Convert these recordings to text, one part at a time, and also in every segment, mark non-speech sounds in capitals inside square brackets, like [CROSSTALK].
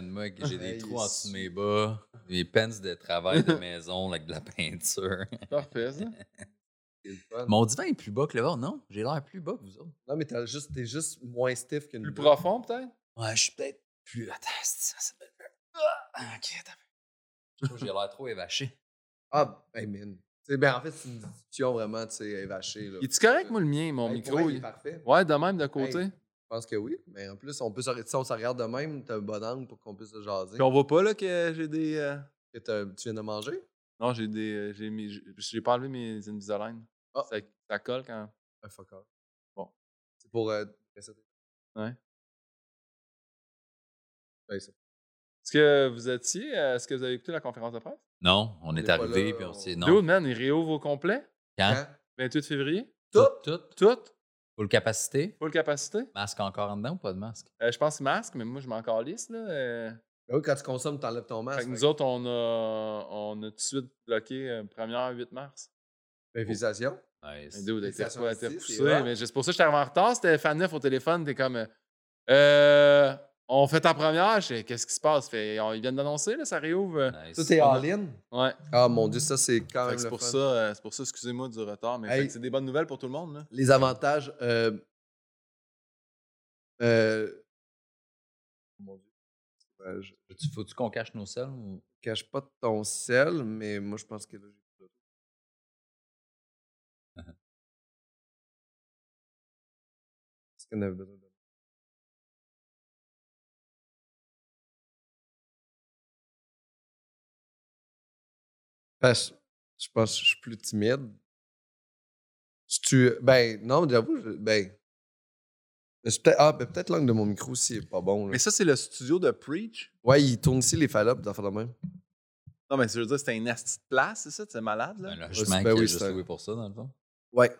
man. Moi, j'ai des trous en dessous de mes bas, mes pens de travail de [LAUGHS] maison avec de la peinture. Parfait, ça. [LAUGHS] Mon divan est plus bas que le vôtre, non? J'ai l'air plus bas que vous autres. Non, mais t'as juste, t'es juste moins stiff qu'une Plus profond, peut-être? Ouais, je suis peut-être plus. Attends, c'est ça, être. Ah, ok, attends. Je trouve que j'ai l'air trop évaché. Ah, ben, man. Tu sais, ben, en fait, c'est une discussion vraiment, tu sais, évachée. Là. Il est-tu correct, moi, le mien, mon Hey, micro? vrai, il il- est parfait. Ouais, de même, de côté. Hey. Je pense que oui. Mais en plus, on peut s'arrêter. Si on se regarde de même, t'as un bon angle pour qu'on puisse se jaser. Puis on voit pas, là, que j'ai des... euh, Que t'as- tu viens de manger? Non, j'ai des... euh, J'ai mis... j'ai- pas enlevé mes Invisalign. Ah. Ça, ça colle quand... Un fuck off. Bon. C'est pour. Euh, rester- Ouais. Ben, c'est- Est-ce que vous étiez... euh, Est-ce que vous avez écouté la conférence de presse? Non, on On est est pas arrivé là, puis on on- s'est. Non. Dude, man, ils réouvrent au complet. Quand? Quand? 28 février. Tout? Tout? Tout? Full capacité? Full capacité. Masque encore en dedans ou pas de masque? Euh, je pense masque, mais moi, je m'en calisse, là. euh. Ben oui, quand tu consommes, t'enlèves ton masque. Fait que nous fait autres, on a, on a tout de suite bloqué euh, première 8 mars. Ben, félicitations. Nice. Dude repoussé. Mais c'est pour ça que j'étais arrivé en retard. C'était fan 9 au téléphone. T'es comme. euh, on fait ta première. Qu'est-ce qui se passe? Fait, on- ils viennent d'annoncer, là, ça réouvre. Nice. Tout est all-in? Ouais. Ah, mon Dieu, ça, c'est quand même c'est pour euh, c'est pour ça, excusez-moi du retard, mais Hey. c'est des bonnes nouvelles pour tout le monde. Là. Les avantages. Euh, euh, mon Dieu. Je Faut-tu- qu'on cache nos selles ou? cache pas ton sel, mais moi, je pense que là, j'ai plus de- Est-ce qu'on avait besoin Parce que je pense que je suis plus timide. Si tu. Ben, non, j'avoue, je- ben. peut-être- Ah, ben, peut-être l'angle de mon micro aussi est pas bon. là. Mais ça, c'est le studio de Preach? Ouais, il tourne ici les fallops, des affaires de même. Non, mais je veux dire, c'était une asti de place, c'est ça? C'est malade, là? Un c'est- logement ben qu'il a oui, juste c'est un- loué pour ça, dans le fond. Ouais.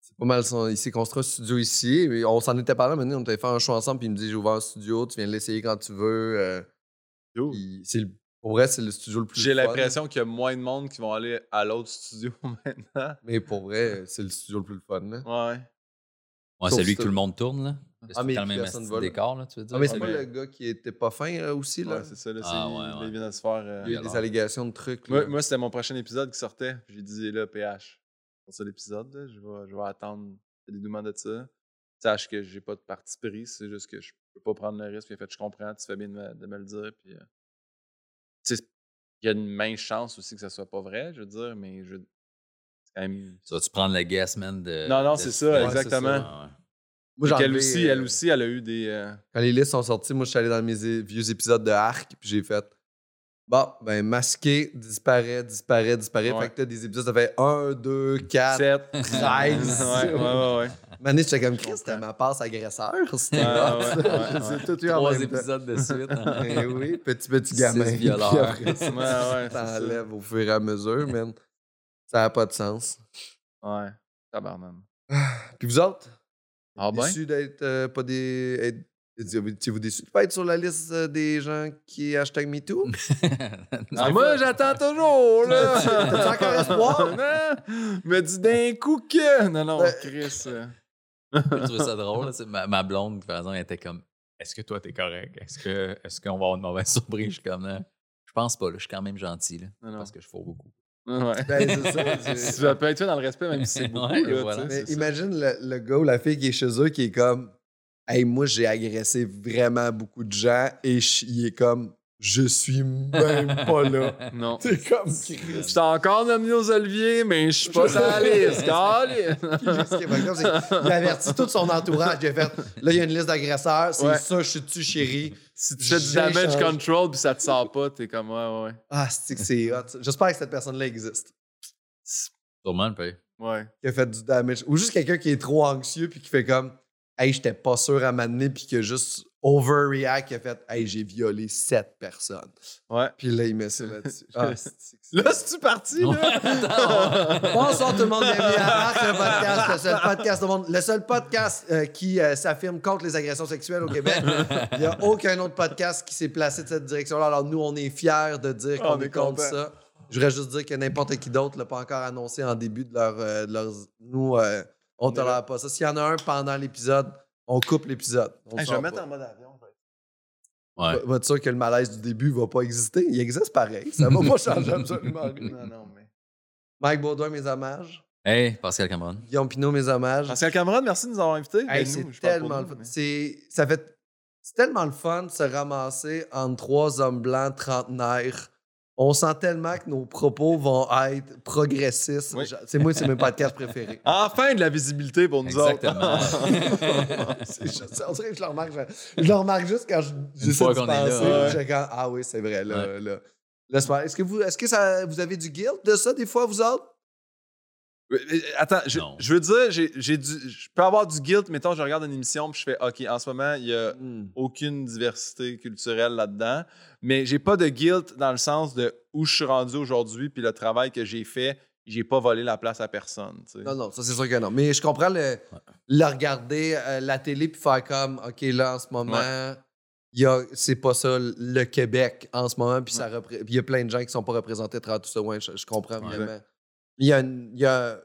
C'est pas mal son. Il s'est construit un studio ici. mais On s'en était parlé maintenant, on était fait un show ensemble, puis il me dit j'ai ouvert un studio, tu viens l'essayer quand tu veux. euh, Yo. puis c'est le- Pour vrai, c'est le studio le plus. J'ai l'impression qu'il y a moins de monde qui vont aller à l'autre studio [LAUGHS] maintenant. Mais pour vrai, c'est le studio le plus le fun. Là. Ouais. Ouais, c'est lui que tout le monde tourne, là. C'est Ah, mais tout le même personne va, décor, là, tu veux dire? Ah, mais c'est Ah, pas le gars qui était pas fin euh, aussi, là. Ouais, c'est ça, là. Ah, c'est- ouais. Il vient de se faire. euh, il y a eu alors. des allégations de trucs. Moi, Là. moi, c'était mon prochain épisode qui sortait. J'ai dit là, PH. Pour ça, l'épisode, je vais, je vais attendre le dénouement de ça. Sache que j'ai pas de parti pris, c'est juste que je peux pas prendre le risque. Puis, en fait, je comprends, tu fais bien de me, de me le dire. Puis, euh, il y a une mince chance aussi que ça soit pas vrai, je veux dire, mais je. C'est quand même. Tu vas-tu prendre le guess, man? De, Non, non, de c'est ce ça, exactement. Ouais. Moi, Puis elle aussi, elle euh, aussi, elle a eu des. euh, Quand les listes sont sorties, moi, je suis allé dans mes vieux épisodes de Arc, puis j'ai fait. Bon, ben, masqué, disparaît, disparaît, disparaît. Ouais. Fait que t'as des épisodes, ça fait 1, 2, 4. sept. [LAUGHS] 13. ouais, ouais, ouais, ouais. Mané, j'étais comme Chris, c'était ma passe agresseur. C'était Ouais, hot, ouais, [LAUGHS] tout eu en Trois épisodes de suite. hein. [LAUGHS] Eh oui, petit petit Six gamin. Puis violeurs. après ça, Ouais, t'enlèves au fur et à mesure, man. Ça n'a pas de sens. Ouais, tabarnane. [SIGHS] Puis vous autres, Ah ben? d'être euh, pas des. être- Étiez-vous déçus de pas être sur la liste euh, des gens qui hashtag MeToo? [LAUGHS] Ah, moi, j'attends toujours, là! [LAUGHS] Encore [LAUGHS] espoir? non! Me dis d'un coup que... Non, non, Euh, Chris... euh, J'ai trouvé ça drôle. Ma, ma blonde, par exemple, elle était comme Est-ce que toi, t'es correct? Est-ce que est-ce qu'on va avoir une mauvaise surprise? Je suis comme Euh, Je pense pas, là, je suis quand même gentil. Là, Non, non. parce que je fous beaucoup. Ouais. Ben, ça. peut être fait dans le respect, même si c'est beaucoup, Ouais, là, voilà. tu sais, Mais imagine le, le gars ou la fille qui est chez eux qui est comme Hey, moi, j'ai agressé vraiment beaucoup de gens et je- il est comme Je suis même pas là. [LAUGHS] Non. C'est comme Je Chris. suis encore nommé aux Olivier, mais je suis pas sur la liste. [LAUGHS] calé. Ce qui est pas grave, c'est qu'il a averti tout son entourage. Il a fait Là, il y a une liste d'agresseurs, c'est Ouais. ça, je suis dessus, chérie? Si tu fais du damage changé. control puis ça te sort pas, t'es comme ouais, ouais. Ah, c'est que c'est hot. J'espère que cette personne-là existe. Sûrement le paye. Ouais. Qui a fait du damage. Ou juste quelqu'un qui est trop anxieux puis qui fait comme Hey, j'étais pas sûr à m'amener puis qui a juste overreact, qui a fait Hey, j'ai violé sept personnes. Ouais. Puis là, il met ça là-dessus. Ah, c'est- c'est- Là, c'est-tu parti, là? [LAUGHS] Bonsoir tout le monde, bienvenue à Arc, le podcast, le seul podcast au monde, le seul podcast euh, qui euh, s'affirme contre les agressions sexuelles au Québec. Il n'y a aucun autre podcast qui s'est placé de cette direction-là. Alors nous, on est fiers de dire On qu'on est contre ça. Je voudrais juste dire que n'importe qui d'autre l'a pas encore annoncé en début de leur... euh, de leurs- nous, euh, on là. tolère pas ça. S'il y en a un pendant l'épisode, on coupe l'épisode. On le Hey, je vais mettre en mode avion. Ouais. Va- Va-tu sûr que le malaise du début va pas exister? Il existe pareil. Ça va pas changer [LAUGHS] absolument rien. Non, non, mais. Mike Baudouin, mes hommages. Hey, Pascal Cameron. Guillaume Pinot, mes hommages. Pascal Cameron, merci de nous avoir invités. Hey, Ben, c'est nous, je parle pour tellement nous, le fun. mais- C'est, ça fait, c'est tellement le fun de se ramasser entre trois hommes blancs trentenaires. On sent tellement que nos propos vont être progressistes. Oui. C'est moi, c'est mes podcasts préférés. [LAUGHS] Enfin de la visibilité pour nous Exactement. [LAUGHS] autres. Juste- on dirait que je le remarque. Je, je le remarque juste quand je j'essaie fois qu'on est là, ouais. quand, ah oui, c'est vrai. Là, là. Est-ce que, vous, est-ce que ça, vous avez du guilt de ça des fois, vous autres? Attends, je, veux dire, j'ai, j'ai du, je peux avoir du guilt, mettons, je regarde une émission puis je fais OK, en ce moment, il y a aucune diversité culturelle là-dedans, mais j'ai pas de guilt dans le sens de où je suis rendu aujourd'hui puis le travail que j'ai fait, j'ai pas volé la place à personne. tu sais. Non, non, ça c'est sûr que non. Mais je comprends le, le regarder euh, la télé puis faire comme, OK, là, en ce moment, il y a, c'est pas ça le Québec en ce moment, puis il y a plein de gens qui sont pas représentés à travers tout ça. Ouais, je, je comprends Ouais. vraiment. Il y a, un- il y a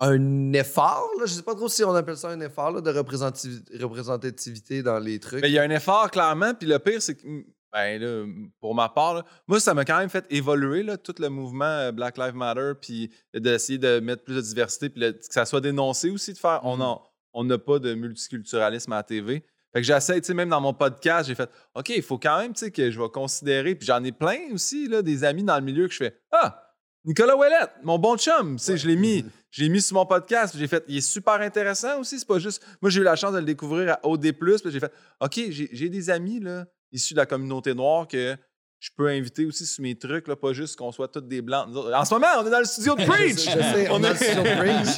un effort, là, je sais pas trop si on appelle ça un effort là, de représentativ- représentativité dans les trucs. Mais il y a un effort, clairement. Puis le pire, c'est que, mm, ben, là, pour ma part, là, moi, ça m'a quand même fait évoluer là, tout le mouvement euh, Black Lives Matter, puis d'essayer de mettre plus de diversité, puis que ça soit dénoncé aussi, de faire on Mhm. a- on n'a pas de multiculturalisme à la TV. Fait que j'essaie, tu sais, même dans mon podcast, j'ai fait OK, il faut quand même, tu sais, que je vais considérer. Puis j'en ai plein aussi, là, des amis dans le milieu que je fais Ah, Nicolas Ouellette, mon bon chum, tu sais, je l'ai mis. Je l'ai mis sur mon podcast, j'ai fait, il est super intéressant aussi. C'est pas juste. Moi, j'ai eu la chance de le découvrir à OD, puis j'ai fait, OK, j'ai des amis là, issus de la communauté noire que je peux inviter aussi sur mes trucs, là, pas juste qu'on soit tous des blancs. nous autres. En ce moment, on est dans le studio de [LAUGHS] Je Preach! sais, je sais, on a le studio de [LAUGHS] Preach.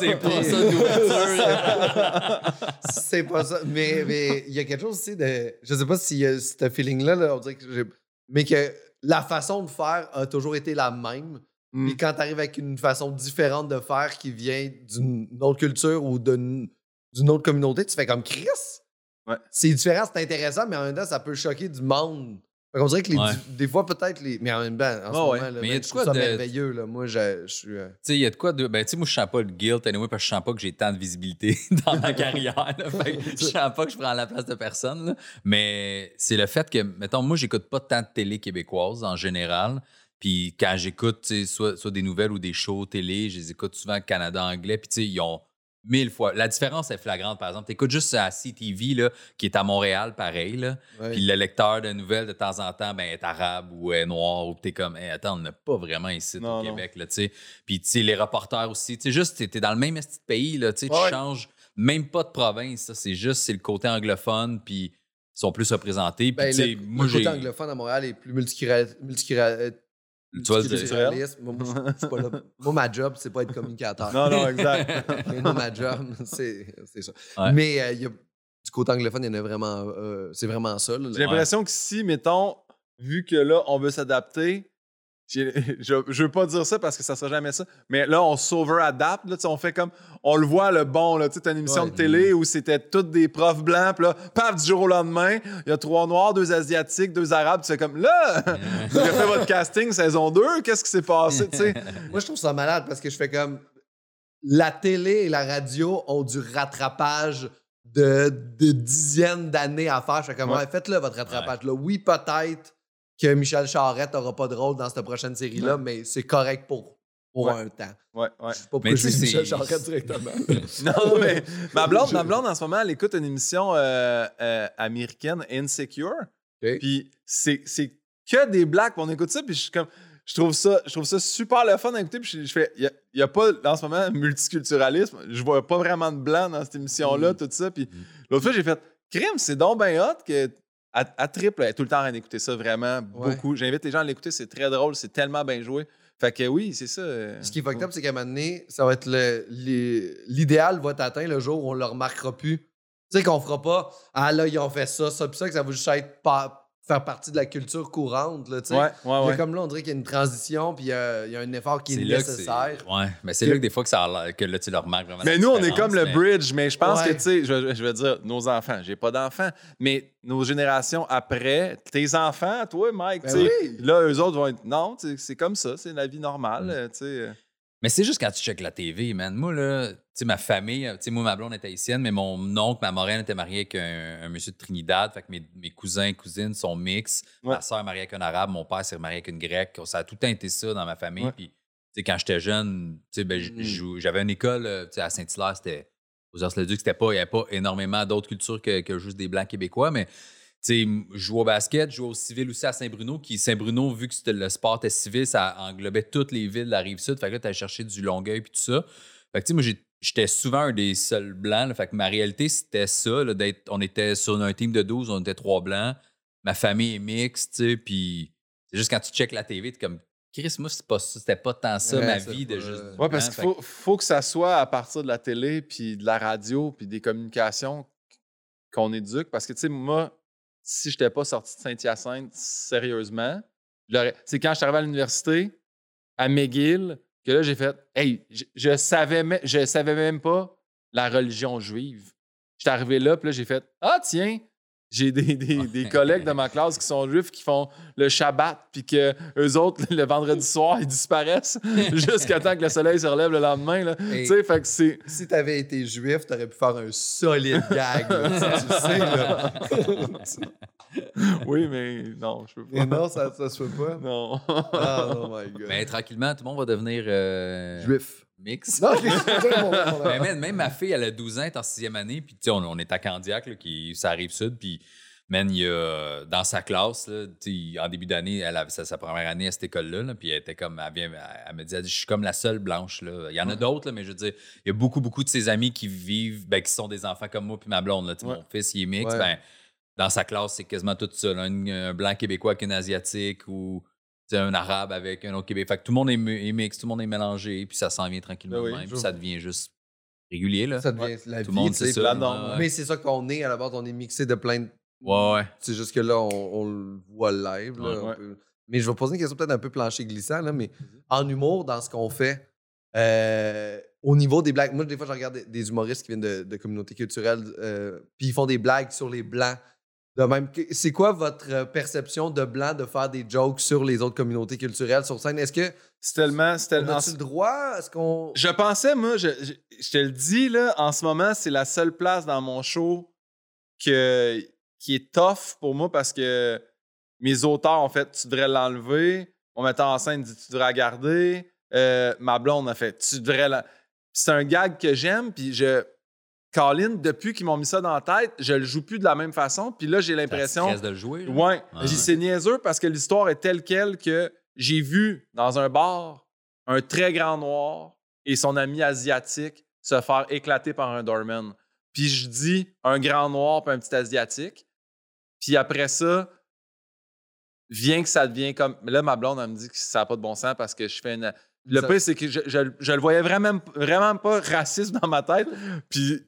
C'est pas ça d'ouverture. [LAUGHS] c'est pas ça. Mais mais il y a quelque chose aussi de. Je sais pas s'il y a ce feeling-là, là, on dirait que j'ai- Mais que la façon de faire a toujours été la même. Mm. Quand tu arrives avec une façon différente de faire qui vient d'une autre culture ou d'une d'une autre communauté, tu fais comme Chris. Ouais. C'est différent, c'est intéressant, mais en même temps, ça peut choquer du monde. Qu'on dirait que les, Ouais. des fois, peut-être les. Mais en même temps, en ce ouais. moment, là, Mais il y a de quoi ça de- merveilleux. Là. Moi, je, suis. euh, Tu sais, il y a de quoi de. Ben, tu sais, moi, je sens pas le guilt, anyway, parce que je sens pas que j'ai tant de visibilité [LAUGHS] dans ma carrière. là. [LAUGHS] Fait que je sens pas que je prends la place de personne. là. Mais c'est le fait que, mettons, moi, j'écoute pas tant de télé québécoise en général. Puis quand j'écoute, soit, soit des nouvelles ou des shows télé, je les écoute souvent Canada anglais. Puis tu sais, ils ont mille fois. La différence est flagrante, par exemple. Tu écoutes juste à CTV, là, qui est à Montréal, pareil. Là. ouais. Puis le lecteur de nouvelles, de temps en temps, ben, est arabe ou est noir, ou t'es comme, Hey, attends, on n'a pas vraiment ici Non, au non. Québec, là, tu sais. Puis, tu sais, les reporters aussi, tu sais, juste, t'es t'es dans le même de pays, là, tu tu changes même pas de province, c'est juste, c'est le côté anglophone, puis ils sont plus représentés. Puis, Ben, tu le, moi, le côté anglophone à Montréal est plus multicura- multicura- Tu vas le dire. Moi, pas là. [LAUGHS] Moi, ma job, c'est pas être communicateur. Non, non, exact. [LAUGHS] Mais moi, ma job, c'est ça. Ouais. Mais euh, il y a, du côté anglophone, il y en a vraiment. euh, c'est vraiment ça. J'ai l'impression que si, mettons, vu que là, on veut s'adapter, [LAUGHS] je, je veux pas dire ça parce que ça sera jamais ça, mais là, on s'over-adapte. là, tu sais, On fait comme. On le voit, le bon. là, Tu sais, t'as une émission Ouais. de télé où c'était toutes des profs blancs, puis là, paf, du jour au lendemain, il y a trois noirs, deux asiatiques, deux arabes. Tu fais comme là, [LAUGHS] vous avez fait votre casting saison 2, qu'est-ce qui s'est passé, tu sais? [LAUGHS] Moi, je trouve ça malade parce que je fais comme. La télé et la radio ont du rattrapage de, de dizaines d'années à faire. Je fais comme, Ouais. ouais, faites-le, votre rattrapage. Là, oui, peut-être que Michel Charette n'aura pas de rôle dans cette prochaine série-là, mais c'est correct pour, pour Ouais. un temps. Ouais, ouais. Je sais pas pourquoi je dis Michel c'est- Charette directement. [LAUGHS] Non, mais ma [LAUGHS] blonde, ma blonde, en ce moment, elle écoute une émission euh, euh, américaine, Insecure. Puis c'est c'est que des blagues. On écoute ça, puis je suis comme. Je trouve ça, je trouve ça super le fun à écouter. Puis je, je fais, il n'y a, pas en ce moment [LAUGHS] multiculturalisme. Je vois pas vraiment de blanc dans cette émission-là, Mm. tout ça. Puis l'autre fois, j'ai fait, crime, c'est donc ben hot que. À, à triple, elle est tout le temps train d'écouter ça vraiment Ouais. beaucoup. J'invite les gens à l'écouter, c'est très drôle, c'est tellement bien joué. Fait que oui, c'est ça. euh, Ce qui est fucked up, c'est qu'à un moment donné, ça va être l'idéal va être atteint le jour où on le remarquera plus. Tu sais, qu'on fera pas, ah là, ils ont fait ça, ça, puis ça, que ça va juste être pas, faire partie de la culture courante, là, tu sais. Ouais, ouais, comme là, on dirait qu'il y a une transition, puis il y a, il y a un effort qui est, là que nécessaire. Ouais, mais c'est là que des fois que, ça a que là, tu le remarques vraiment. Mais nous, on est comme le bridge, mais je pense Ouais. que, tu sais, je, je veux dire, nos enfants, j'ai pas d'enfants, mais nos générations après, tes enfants, toi, Mike, Ben tu sais, oui. là, eux autres vont être, non, c'est comme ça, c'est la vie normale, Mm. euh, tu sais. Mais c'est juste quand tu checkes la TV, man. Moi, là, sais, ma famille, tu sais, moi, ma blonde est haïtienne, mais mon oncle, ma moraine était mariée avec un, un monsieur de Trinidad. Fait que mes, mes cousins et cousines sont mix. Ouais. Ma soeur est mariée avec un arabe, mon père s'est marié avec une grecque. Ça a tout été ça dans ma famille. Puis, quand j'étais jeune, ben, Mm. jou- j'avais une école, euh, à Saint-Hilaire, c'était. Aux Ars-le-Duc, c'était pas, il n'y avait pas énormément d'autres cultures que, que juste des Blancs québécois, mais je jouais au basket, je jouais au civil aussi à Saint-Bruno, qui Saint-Bruno, vu que le sport était civil, ça englobait toutes les villes de la rive sud. Fait que là, tu chercher du Longueuil puis tout ça. Fait que moi, j'ai- j'étais souvent un des seuls blancs. là. fait que ma réalité, c'était ça. là, on était sur un team de 12, on était trois blancs. Ma famille est mixte, puis c'est juste quand tu checkes la TV, t'es comme, Chris, moi, c'est pas c'était pas tant ça, Ouais, ma vie de juste. Ouais, parce qu'il faut, faut que ça soit à partir de la télé, puis de la radio, puis des communications qu'on éduque. Parce que, tu sais, moi, si je n'étais pas sorti de Saint-Hyacinthe, sérieusement, c'est quand je suis arrivé à l'université, à McGill, que là, j'ai fait Hey, je, je savais, je savais même pas la religion juive. J'étais arrivé là, puis là, j'ai fait Ah, tiens, j'ai des, des- des collègues de ma classe qui sont juifs qui font le Shabbat, puis que eux autres, [LAUGHS] le vendredi soir, ils disparaissent [LAUGHS] jusqu'à temps que le soleil se relève le lendemain. Tu sais, fait que c'est. Si t'avais été juif, t'aurais pu faire un solide gag. là, tu sais, tu le sais, là. [LAUGHS] Oui, mais non, je peux Mais pas. non, ça, ça se fait pas. Non. Ah, oh my god. Mais tranquillement, tout le monde va devenir euh, Juif. Mix. Non, mon- Mais man, même ma fille, elle a 12 ans, elle est en sixième année, puis tu sais, on, on est à Candiac, là, qui, ça arrive sud, puis man, il y a, dans sa classe, là, tu sais, en début d'année, elle avait sa, sa première année à cette école-là, là, puis elle était comme, elle, vient, elle, elle me dit, elle dit, je suis comme la seule blanche, là. Il y en a d'autres, là, mais je veux dire, il y a beaucoup, beaucoup de ses amis qui vivent, ben, qui sont des enfants comme moi puis ma blonde, là, Tu sais, Ouais. mon fils, il est mix, Ouais. ben, dans sa classe, c'est quasiment tout ça, là, un, un blanc québécois avec un asiatique ou un arabe avec un autre québécois. Fait que tout le monde est, est mix, tout le monde est mélangé, puis ça s'en vient tranquillement Ben oui, même, puis ça devient juste régulier, là. Ça devient la Tout vie. le monde, c'est ça. la Ouais, norme. ouais. Mais c'est ça qu'on est à la base, on est mixé de plein de. Ouais, ouais. C'est juste que là, on, on le voit live. là, Ouais. on Ouais. peut- Mais je vais poser une question peut-être un peu plancher glissant, là, mais en humour, dans ce qu'on fait, euh, au niveau des blagues, moi, des fois, je regarde des, des humoristes qui viennent de, de communautés culturelles, euh, puis ils font des blagues sur les blancs. De même, c'est quoi votre euh, perception de blanc de faire des jokes sur les autres communautés culturelles sur scène? Est-ce que C'est tellement. c'est on tellement- le droit? Est-ce qu'on. Je pensais, moi, je, je- je te le dis, là, en ce moment, c'est la seule place dans mon show que, qui est tough pour moi parce que mes auteurs ont fait tu devrais l'enlever. Mon metteur en scène dit tu devrais la garder. Euh, ma blonde a fait tu devrais la. C'est un gag que j'aime, puis je. Colin, depuis qu'ils m'ont mis ça dans la tête, je le joue plus de la même façon. Puis là, j'ai l'impression. de le jouer. là? Ouais. Ouais. c'est niaiseux parce que l'histoire est telle quelle que j'ai vu dans un bar un très grand noir et son ami asiatique se faire éclater par un doorman. Puis je dis un grand noir puis un petit asiatique. Puis après ça, vient que ça devient comme. Là, ma blonde, elle me dit que ça n'a pas de bon sens parce que je fais une. Le Ça- pire, c'est que je, je- je le voyais vraiment, vraiment pas raciste dans ma tête. Puis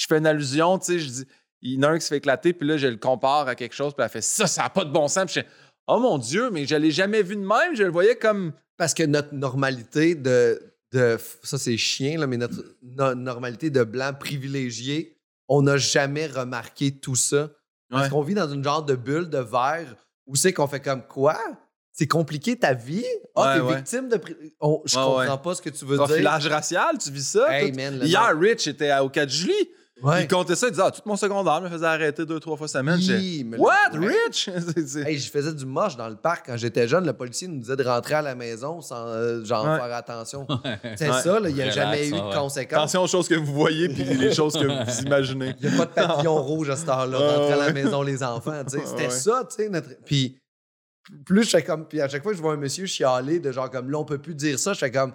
je fais une allusion, tu sais, je dis, il y en a un qui se fait éclater, puis là, je le compare à quelque chose, puis elle fait ça, ça n'a pas de bon sens. Puis je fais, oh mon Dieu, mais je l'ai jamais vu de même, je le voyais comme. Parce que notre normalité de. de ça, c'est chien, là, mais notre no- normalité de blanc privilégié, on n'a jamais remarqué tout ça. Parce Ouais. qu'on vit dans une genre de bulle de verre où c'est qu'on fait comme quoi? C'est compliqué ta vie? Ah, Ouais, t'es ouais. victime de. On- je comprends pas ce que tu veux Profilage racial, tu vis ça? dire. Hey, man, Hier, Rich était à- au 4 juillet. Ouais. Il comptait ça, il disait, ah, tout mon secondaire me faisait arrêter deux, trois fois semaine. Mais What? Rich? [LAUGHS] Hey, je faisais du moche dans le parc quand j'étais jeune. Le policier nous disait de rentrer à la maison sans euh, genre Ouais. faire attention. [LAUGHS] C'est Ouais. ça, là, il n'y a Relax, jamais eu de ouais. conséquences. Attention aux choses que vous voyez puis les [LAUGHS] choses que vous imaginez. Il n'y a pas de papillon rouge à cette heure-là. Rentrer à la maison, les enfants. C'était Ouais. ça, tu sais. Notre... Puis plus je fais comme. Puis à chaque fois que je vois un monsieur chialer de genre comme là, on peut plus dire ça, je fais comme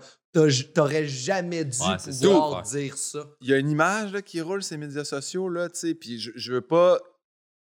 t'aurais jamais dû Ouais, pouvoir ça. dire ça. il y a une image là, qui roule sur les médias sociaux, là, tu sais, puis je, je veux pas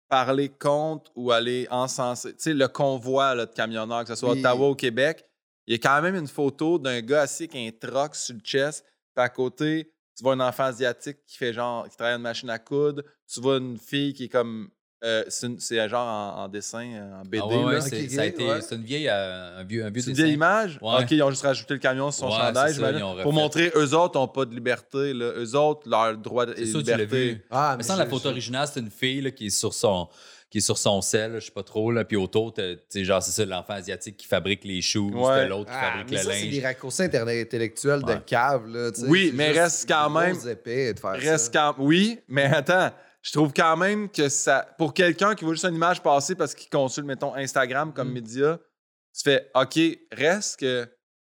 parler contre ou aller encenser. Tu sais, le convoi là, de camionneurs, que ce soit à Oui. Ottawa ou au Québec, il y a quand même une photo d'un gars assis avec un troc sur le chest, puis à côté, tu vois un enfant asiatique qui fait genre, qui travaille à une machine à coudre, tu vois une fille qui est comme euh, c'est genre en, en dessin, euh, en BD. Ah ouais, ouais, là. c'est, ok, ça a ok, été, ouais. c'est une vieille, euh, un vieux, un vieux C'est une vieille image? Ouais. Ok, ils ont juste rajouté le camion sur son Ouais, chandail, c'est ça, j'imagine, ils ont pour montrer eux autres n'ont pas de liberté. Là. Eux autres, leur droit de liberté. vu. Ah, Mais sans la photo originale, c'est une fille là, qui est sur son qui est sur son sel, je sais pas trop, là, puis autour, tu sais, genre, c'est ça, l'enfant asiatique qui fabrique les shoes, Ouais. c'est l'autre qui Ah, fabrique mais le ça, c'est linge. des raccourcis internet intellectuels de Ouais. cave. Là, tu sais. Oui, mais reste quand même- épées de faire Reste ça. quand... Oui, mais attends, je trouve quand même que ça. Pour quelqu'un qui voit juste une image passer parce qu'il consulte, mettons, Instagram comme Mm. média, tu fais OK, reste que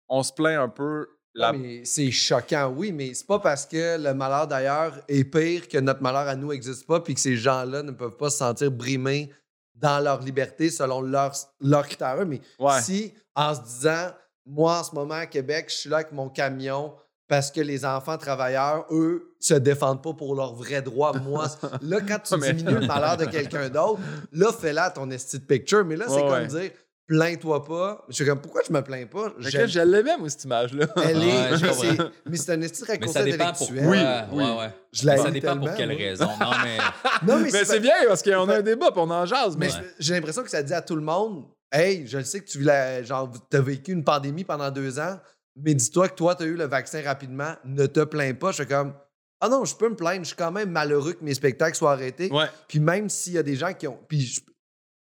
on se plaint un peu. La... Mais c'est choquant, oui, mais c'est pas parce que le malheur d'ailleurs est pire que notre malheur à nous n'existe pas, puis que ces gens-là ne peuvent pas se sentir brimés dans leur liberté selon leurs leurs critères. Mais Ouais. si, en se disant, moi, en ce moment, à Québec, je suis là avec mon camion parce que les enfants travailleurs, eux, se défendent pas pour leurs vrais droits. Moi, [LAUGHS] là, quand tu Mais- diminues le [LAUGHS] malheur de quelqu'un d'autre, là, fais-la à ton esti de picture. Mais là, c'est Ouais, comme ouais. dire, plains-toi pas. Je suis comme, pourquoi je me plains pas? J'aime je l'aimais, moi, cette image-là. elle est. [LAUGHS] Ouais, mais c'est- mais c'est un esti dépend intellectuel. pourquoi. Oui, ouais, oui. ouais. Je Mais ça dépend pour quelle raison. Non, mais Non, mais, Mais c'est c'est bien parce qu'on a un débat puis on en jase. Mais j'ai l'impression que ça dit à tout le monde Hey, je le sais que tu la- genre, as vécu une pandémie pendant deux ans, mais dis-toi que toi, tu as eu le vaccin rapidement, ne te plains pas. Je suis comme Ah non, je peux me plaindre, je suis quand même malheureux que mes spectacles soient arrêtés. ouais. Puis même s'il y a des gens qui ont. Puis je-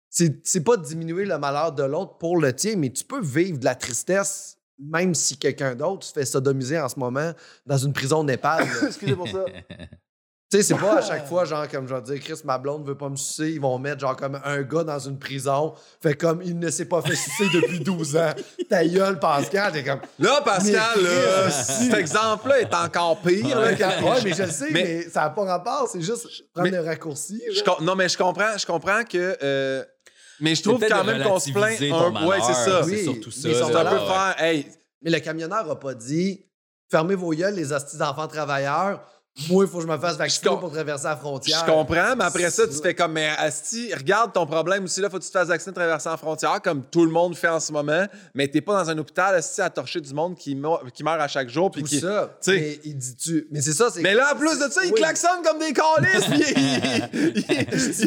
c'est c'est pas diminuer le malheur de l'autre pour le tien, mais tu peux vivre de la tristesse même si quelqu'un d'autre se fait sodomiser en ce moment dans une prison au Népal. [LAUGHS] Excusez pour ça. [LAUGHS] Tu sais, c'est pas à chaque fois, genre, comme je vais dire, Chris, ma blonde veut pas me sucer, ils vont mettre, genre, comme un gars dans une prison, fait comme il ne s'est pas fait sucer depuis [LAUGHS] 12 ans. Ta gueule, Pascal, t'es comme. Là, Pascal, là, [LAUGHS] cet exemple-là est encore pire. là, Ouais, mais je le sais, mais, Mais- ça n'a pas rapport, c'est juste prendre Mais- un raccourci. Je genre. com- non, mais je comprends, je comprends que. euh, mais je trouve quand même qu'on se plaint. Un... ton Ouais, c'est ça. Oui, c'est surtout ça. mais son C'est là, un peu ouais. faire. Hey, Mais le camionneur a pas dit fermez vos gueules, les hosties d'enfants travailleurs. Moi, il faut que je me fasse vacciner pour traverser la je frontière. comprends, mais après ça, tu fais comme, mais Asti, regarde ton problème aussi, là, faut que tu te fasses vacciner de traverser la frontière, comme tout le monde fait en ce moment, mais t'es pas dans un hôpital, Asti, à torcher du monde qui, meurt- qui meurt à chaque jour. puis Tout qui... ça. Mais il dit tu. Mais c'est ça, c'est. Mais là, en plus de ça, ils Oui. klaxonnent comme des calices,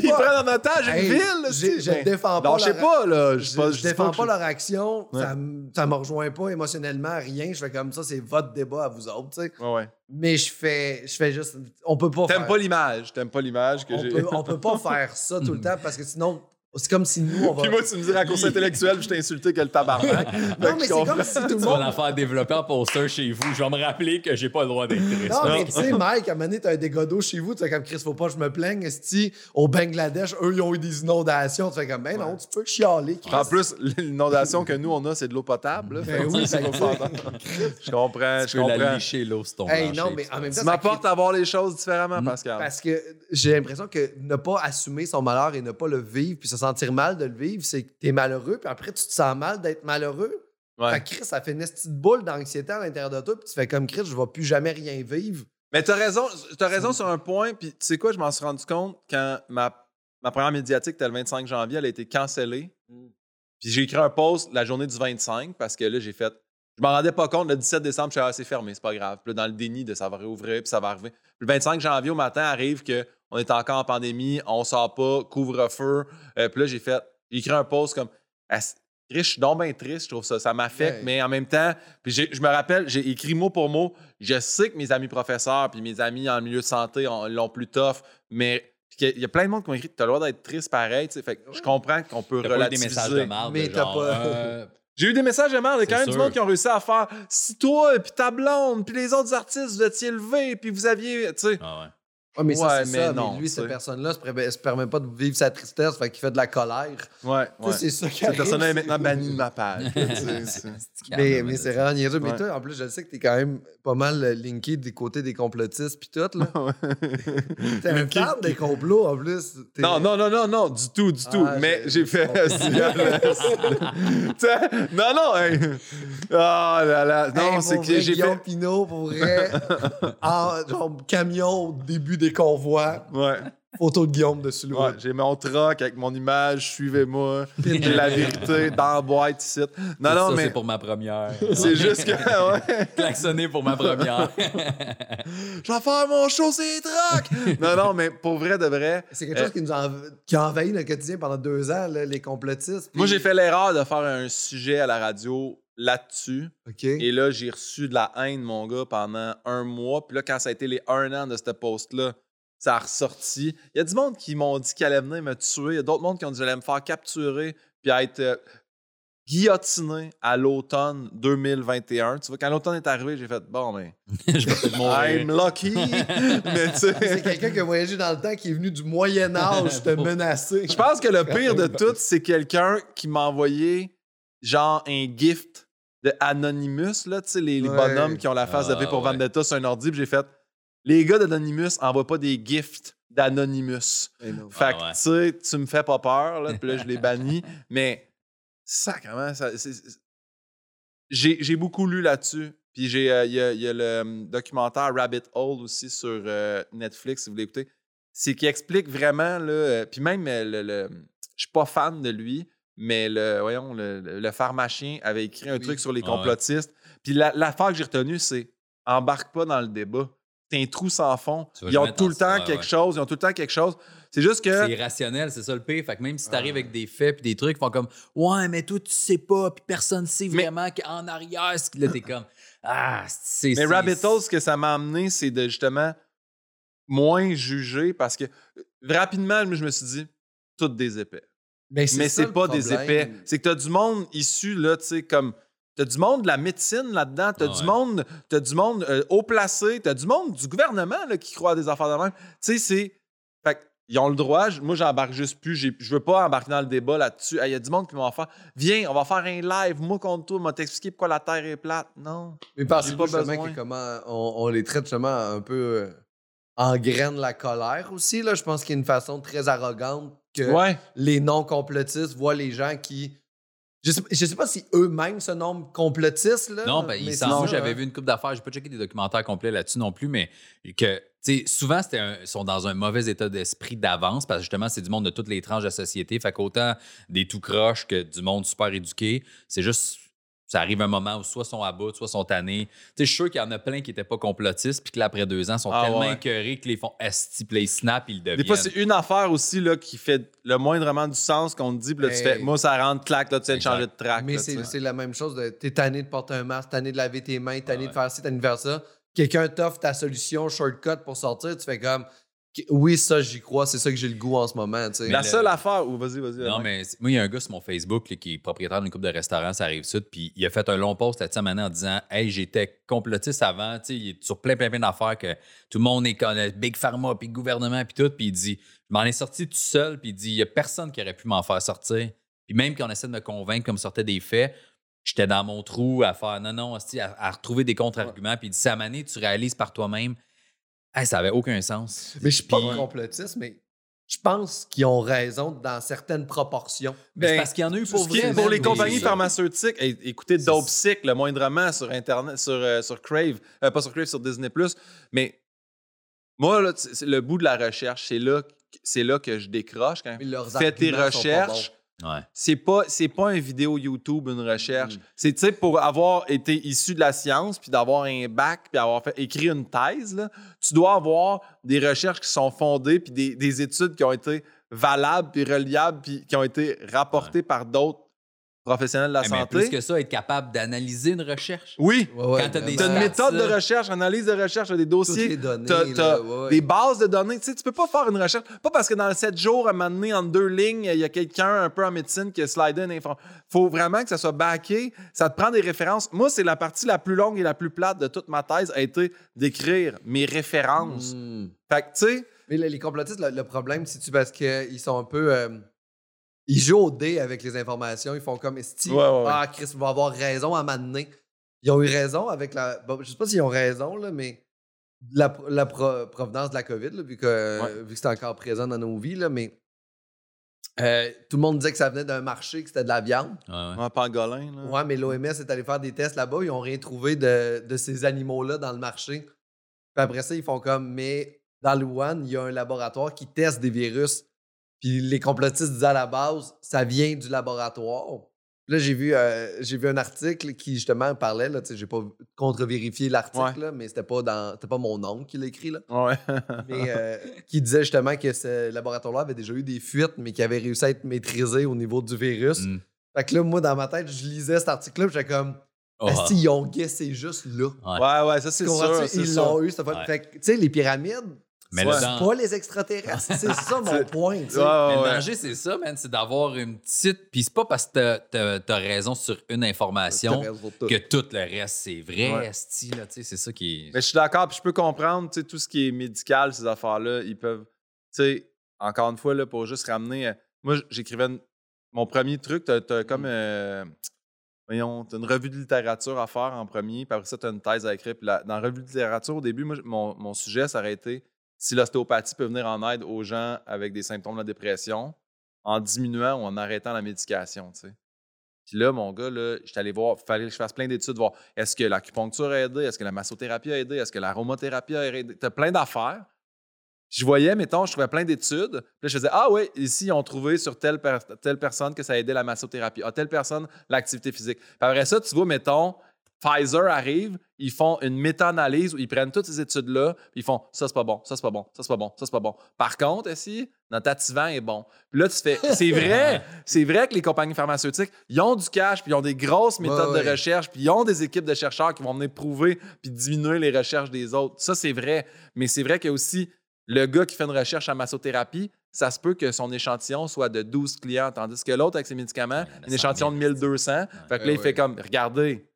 ils pas- prennent en otage une Hey, ville. j'ai- asti. je Mais- défends pas Non, je sais leur- pas, là. Je, Je, je je défends pas je- leur action, ça, me rejoint pas émotionnellement, rien. Je fais comme ça, c'est votre débat à vous autres, tu sais. Ouais, ouais. Mais je fais, je fais juste. On peut pas T'aimes faire. pas l'image. T'aimes pas l'image que on, j'ai. on peut pas [LAUGHS] faire ça tout le temps parce que sinon, c'est comme si nous, on va. Puis moi, tu me dis raccourci intellectuel, puis je t'ai insulté que le tabarnak. Non, mais c'est comme si tout le Tu vas monde. la faire développer en poster chez vous. Je vais me rappeler que j'ai pas le droit d'être triste. Non, mais tu sais, Mike, à un moment donné, t'as un dégât d'eau chez vous, tu fais comme Chris, faut pas que je me plaigne. Si au Bangladesh, eux, ils ont eu des inondations, tu fais comme, ben non, tu peux chialer. Chris. En plus, l'inondation que nous, on a, c'est de l'eau potable. Ben oui, [LAUGHS] c'est ben. Je comprends, Tu je peux la comprends. licher l'eau sur ton Hey, plancher, non, mais en même temps, Tu ça m'apportes à voir les choses différemment, Pascal. Parce que j'ai l'impression que ne pas assumer son malheur et ne pas le vivre, puis sentir mal de le vivre, c'est que t'es malheureux, puis après, tu te sens mal d'être malheureux. Ouais. Fait que Chris, ça fait une petite boule d'anxiété à l'intérieur de toi, puis tu fais comme Chris, je vais plus jamais rien vivre. Mais t'as raison, t'as raison sur un point, puis tu sais quoi, je m'en suis rendu compte quand ma, ma première médiatique, c'était le 25 janvier, elle a été cancellée. Puis j'ai écrit un post la journée du 25 parce que là, j'ai fait. Je m'en rendais pas compte, le 17 décembre, je suis assez fermé, c'est pas grave. Puis là, dans le déni de ça va réouvrir, puis ça va arriver. Puis le 25 janvier au matin arrive que on est encore en pandémie, on sort pas, couvre-feu. Euh, puis là, j'ai fait. J'ai écrit un post comme. Ah, je suis donc bien triste, je trouve ça. Ça m'affecte, Ouais. mais en même temps, puis je me rappelle, j'ai écrit mot pour mot. Je sais que mes amis professeurs puis mes amis en milieu de santé ont- l'ont plus tough, mais puis qu'il y a- il y a plein de monde qui ont écrit Tu as le droit d'être triste pareil. tu sais. Fait que je comprends qu'on peut T'as pas eu des relativiser. messages de marde. Mais t'as pas- euh, [LAUGHS] J'ai eu des messages de merde. Il y a quand même du monde qui ont réussi à faire si toi, puis ta blonde, puis les autres artistes, vous étiez élevés, puis vous aviez. Tu sais. ah ouais. Ouais, mais ça, Ouais, c'est mais ça. non, mais lui, tu cette personne-là se, permet- se permet pas de vivre sa tristesse, fait qu'il fait de la colère. Ouais, ouais. C'est ça qui Cette personne-là est maintenant bannie de ma page. Mais, mais c'est vraiment niaiseux. Mais toi, en plus, je sais que t'es quand même pas mal euh, linké du côté des complotistes puis tout, là. [LAUGHS] [LAUGHS] T'es un fan des complots, en plus. T'es- Non, non, non, non, non, du tout, du tout. Ah, Mais j'ai- j'ai fait. [LAUGHS] non, non, hey. Oh là là. Non, Hey, c'est que j'ai Guillaume fait. Pinot, pour vrai, en genre, camion au début des convois. Ouais. Photo de Guillaume dessus le Ouais, j'ai mon troc avec mon image, suivez-moi, j'ai la vérité dans la boîte ici. Non, non, ça, mais c'est pour ma première. [LAUGHS] c'est juste que, ouais, [LAUGHS] Klaxonner pour ma première. [LAUGHS] je vais faire mon show, c'est troc! non, non, mais pour vrai de vrai, C'est quelque chose qui nous a, env- qui a envahi notre quotidien pendant deux ans, là, les complotistes. moi j'ai fait l'erreur de faire un sujet à la radio là-dessus. Et là, j'ai reçu de la haine, mon gars, pendant un mois. Puis là, quand ça a été les un an de ce post-là, ça a ressorti. Il y a du monde qui m'ont dit qu'elle allait venir me tuer. Il y a d'autres mondes qui ont dit que j'allais me faire capturer puis être euh, guillotiné à l'automne 2021. Tu vois, quand l'automne est arrivé, j'ai fait bon, mais [LAUGHS] je vais peut-être mourir. I'm lucky. [LAUGHS] mais tu C'est sais, quelqu'un qui a voyagé dans le temps, qui est venu du Moyen-Âge te [LAUGHS] menacer. je pense que le pire de tout, c'est quelqu'un qui m'a envoyé genre un gift de Anonymous, là, tu sais, les, les Ouais. bonhommes qui ont la face de V Ah, pour ouais. Vendetta sur un ordi. J'ai fait, les gars d'Anonymous envoient pas des gifts d'Anonymous. Non. Fait Ah, que, ouais. tu sais, tu me fais pas peur, là, puis là, je l'ai banni. [LAUGHS] Mais, sacrément, ça. c'est- c'est- J'ai j'ai beaucoup lu là-dessus. Puis j'ai, euh, il y, a, il y a le hum, documentaire Rabbit Hole aussi sur euh, Netflix, si vous voulez écouter. C'est qui explique vraiment, là, euh, puis même, le, le- je suis pas fan de lui, mais le, voyons, le, le, pharmacien avait écrit un Oui. truc sur les Ah ouais. complotistes. Puis la- l'affaire que j'ai retenue, c'est embarque pas dans le débat. C'est un trou sans fond. Ils ont tout le temps ouais, quelque ouais. chose. Ils ont tout le temps quelque chose. C'est juste que. C'est irrationnel, c'est ça le pire. Fait que même si t'arrives avec des faits puis des trucs, ils font comme Ouais, mais toi, tu sais pas, puis personne sait Mais- vraiment qu'en arrière, ce qu'il- là, t'es comme [LAUGHS] Ah, c'est. Mais Rabbit Hole, ce que ça m'a amené, c'est de justement moins juger parce que euh, rapidement, je me suis dit, toutes des épais. Mais ça c'est pas des épais. C'est que t'as du monde issu, là, tu sais, comme. T'as du monde de la médecine là-dedans, t'as Ah du monde, t'as du monde euh, haut placé, t'as du monde du gouvernement là, qui croit à des affaires de même. Tu sais, c'est. Fait que, ils ont le droit. Moi, j'embarque juste plus. Je veux pas embarquer dans le débat là-dessus. Il y a du monde qui va faire Viens, on va faire un live, moi contre toi, on va t'expliquer pourquoi la Terre est plate. Non. Mais pensez J'ai pas besoin. que comment on, on les traite justement un peu euh, en graine la colère aussi. Là. Je pense qu'il y a une façon très arrogante que Ouais. les non-complotistes voient les gens qui. Je sais, je sais pas si eux-mêmes se nomment complotistes. Là, Non, ben, mais il semble. J'avais hein. vu une coupe d'affaires. J'ai pas checké des documentaires complets là-dessus non plus, mais que, tu sais, souvent, c'était un- ils sont dans un mauvais état d'esprit d'avance parce que justement, c'est du monde de toutes les tranches de la société. Fait qu'autant des tout croches que du monde super éduqué, c'est juste. Ça arrive un moment où soit sont à bout, soit sont tannés. Tu sais, je suis sûr qu'il y en a plein qui n'étaient pas complotistes, puis que là, après deux ans, sont Ah tellement ouais. écœurés que les font esti, puis les snap, ils le deviennent. Des fois, c'est une affaire aussi là, qui fait le moindrement du sens qu'on te dit, puis là, tu fais, moi, ça rentre claque, là, tu Exact. changer de track. Mais c'est sais. la même chose. de- T'es tanné de porter un masque, tanné de laver tes mains, tanné Ouais. de faire ci, tanné de faire ça. Quelqu'un t'offre ta solution shortcut pour sortir, tu fais comme oui, ça j'y crois, c'est ça que j'ai le goût en ce moment. tu sais. La le- seule affaire. Ou vas-y, vas-y. Non, mais moi, il y a un gars sur mon Facebook là, qui est propriétaire d'une coupe de restaurants, ça arrive sud, puis il a fait un long post là-dessus maintenant en disant Hey, j'étais complotiste avant, tu sais, il est sur plein, plein, plein d'affaires que tout le monde est comme le Big Pharma, puis le gouvernement, puis tout, puis il dit Je m'en ai sorti tout seul, puis il dit Il y a personne qui aurait pu m'en faire sortir. Puis même quand on essaie de me convaincre comme sortait des faits, j'étais dans mon trou à faire non, non, à, à retrouver des contre-arguments, puis il dit Ça mané, tu réalises par toi-même. Hey, ça avait aucun sens. Mais je suis pas complotiste, mais je pense qu'ils ont raison dans certaines proportions. C'est Ben, parce qu'il y en a eu Pour, vrai. pour les compagnies pharmaceutiques, hey, écoutez Dope Sick, le moindrement sur Internet, sur, euh, sur Crave, euh, pas sur Crave, sur Disney+. Mais moi, là, le bout de la recherche, c'est là, c'est là que je décroche. Quand fais tes recherches, Ouais. c'est pas c'est pas une vidéo YouTube une recherche Mm. c'est tu sais pour avoir été issu de la science puis d'avoir un bac puis avoir fait écrit une thèse là, tu dois avoir des recherches qui sont fondées puis des, des études qui ont été valables puis reliables puis qui ont été rapportées par d'autres professionnels de la Eh, mais santé plus que ça, être capable d'analyser une recherche. oui Ouais, ouais, Quand t'as des t'as une méthode de recherche analyse de recherche t'as des dossiers données, t'as- t'as ouais, des bases de données. Tu sais, tu peux pas faire une recherche. Pas parce que dans 7 jours, à un moment donné, en deux lignes, il y a quelqu'un un peu en médecine qui a slidé une information. faut vraiment que ça soit backé. Ça te prend des références. Moi, c'est la partie la plus longue et la plus plate de toute ma thèse a été d'écrire mes références. Hmm. Fait que, tu sais, Mais les, les complotistes, le, le problème, c'est-tu parce qu'ils sont un peu. euh, ils jouent au dé avec les informations. Ils font comme Esti, Ouais, ouais, ouais. Ah, Chris va avoir raison à m'amener. Ils ont eu raison avec la. bon, je sais pas s'ils ont raison, là, mais la, la pro- provenance de la COVID, là, vu que, vu que c'est encore présent dans nos vies, là, mais. euh, tout le monde disait que ça venait d'un marché, que c'était de la viande. Ouais, pangolin, là. Ouais, mais l'OMS est allé faire des tests là-bas. Ils ont rien trouvé de, de ces animaux-là dans le marché. Puis après ça, ils font comme, mais dans le Wuhan, il y a un laboratoire qui teste des virus. Puis les complotistes disaient à la base, ça vient du laboratoire. Là, j'ai vu, euh, j'ai vu un article qui justement parlait, là, tu sais, j'ai pas contre-vérifié l'article, là, mais c'était pas dans, c'était pas mon oncle qui l'a écrit, là, Ouais. mais euh, [LAUGHS] qui disait justement que ce laboratoire-là avait déjà eu des fuites, mais qui avait réussi à être maîtrisé au niveau du virus. Mm. Fait que là, moi, dans ma tête, je lisais cet article-là, j'étais comme, Oh. est-ce qu'ils ont guessé juste là? Ouais. ouais, ça c'est sûr. c'est Ils l'ont eu, cette fois. Ouais. Fait que, tu sais, les pyramides, Mais c'est pas les extraterrestres. c'est ça mon [LAUGHS] point, tu sais. Ouais, ouais, mais le danger, c'est ça, man. C'est d'avoir une petite. Puis c'est pas parce que t'as- t'as raison sur une information tout. que tout le reste, c'est vrai, Ouais. esti, là, tu sais, c'est ça qui est. Mais je suis d'accord, puis je peux comprendre, tu sais, tout ce qui est médical, ces affaires-là, ils peuvent, tu sais, encore une fois, là, pour juste ramener, euh, moi, j'écrivais une- mon premier truc, t'as as comme, euh, voyons, t'as une revue de littérature à faire en premier, puis après ça, t'as une thèse à écrire, puis la- dans la revue de littérature, au début, moi, mon, mon sujet, ça aurait été si l'ostéopathie peut venir en aide aux gens avec des symptômes de la dépression en diminuant ou en arrêtant la médication, tu sais. Puis là, mon gars, là, j'étais allé voir, il fallait que je fasse plein d'études, voir est-ce que l'acupuncture a aidé, est-ce que la massothérapie a aidé, est-ce que l'aromathérapie a aidé. T'as plein d'affaires. Je voyais, mettons, je trouvais plein d'études. Puis là, je faisais Ah oui, ici, ils ont trouvé sur telle, per- telle personne que ça a aidé la massothérapie. Ah, telle personne, l'activité physique. Puis après ça, tu vois, mettons, Pfizer arrive, ils font une méta-analyse où ils prennent toutes ces études-là, puis ils font ça, c'est pas bon, ça, c'est pas bon, ça, c'est pas bon, ça, c'est pas bon. Par contre, ici, notre activant est bon. Puis là, tu fais, [LAUGHS] c'est vrai, c'est vrai que les compagnies pharmaceutiques, ils ont du cash, puis ils ont des grosses méthodes Ouais, de ouais. recherche, puis ils ont des équipes de chercheurs qui vont venir prouver puis diminuer les recherches des autres. Ça, c'est vrai. Mais c'est vrai qu'il y a aussi le gars qui fait une recherche en massothérapie, ça se peut que son échantillon soit de 12 clients, tandis que l'autre, avec ses médicaments, Ouais, un 100 échantillon 000. de 1200. Fait que là, Ouais, il fait ouais. comme, regardez.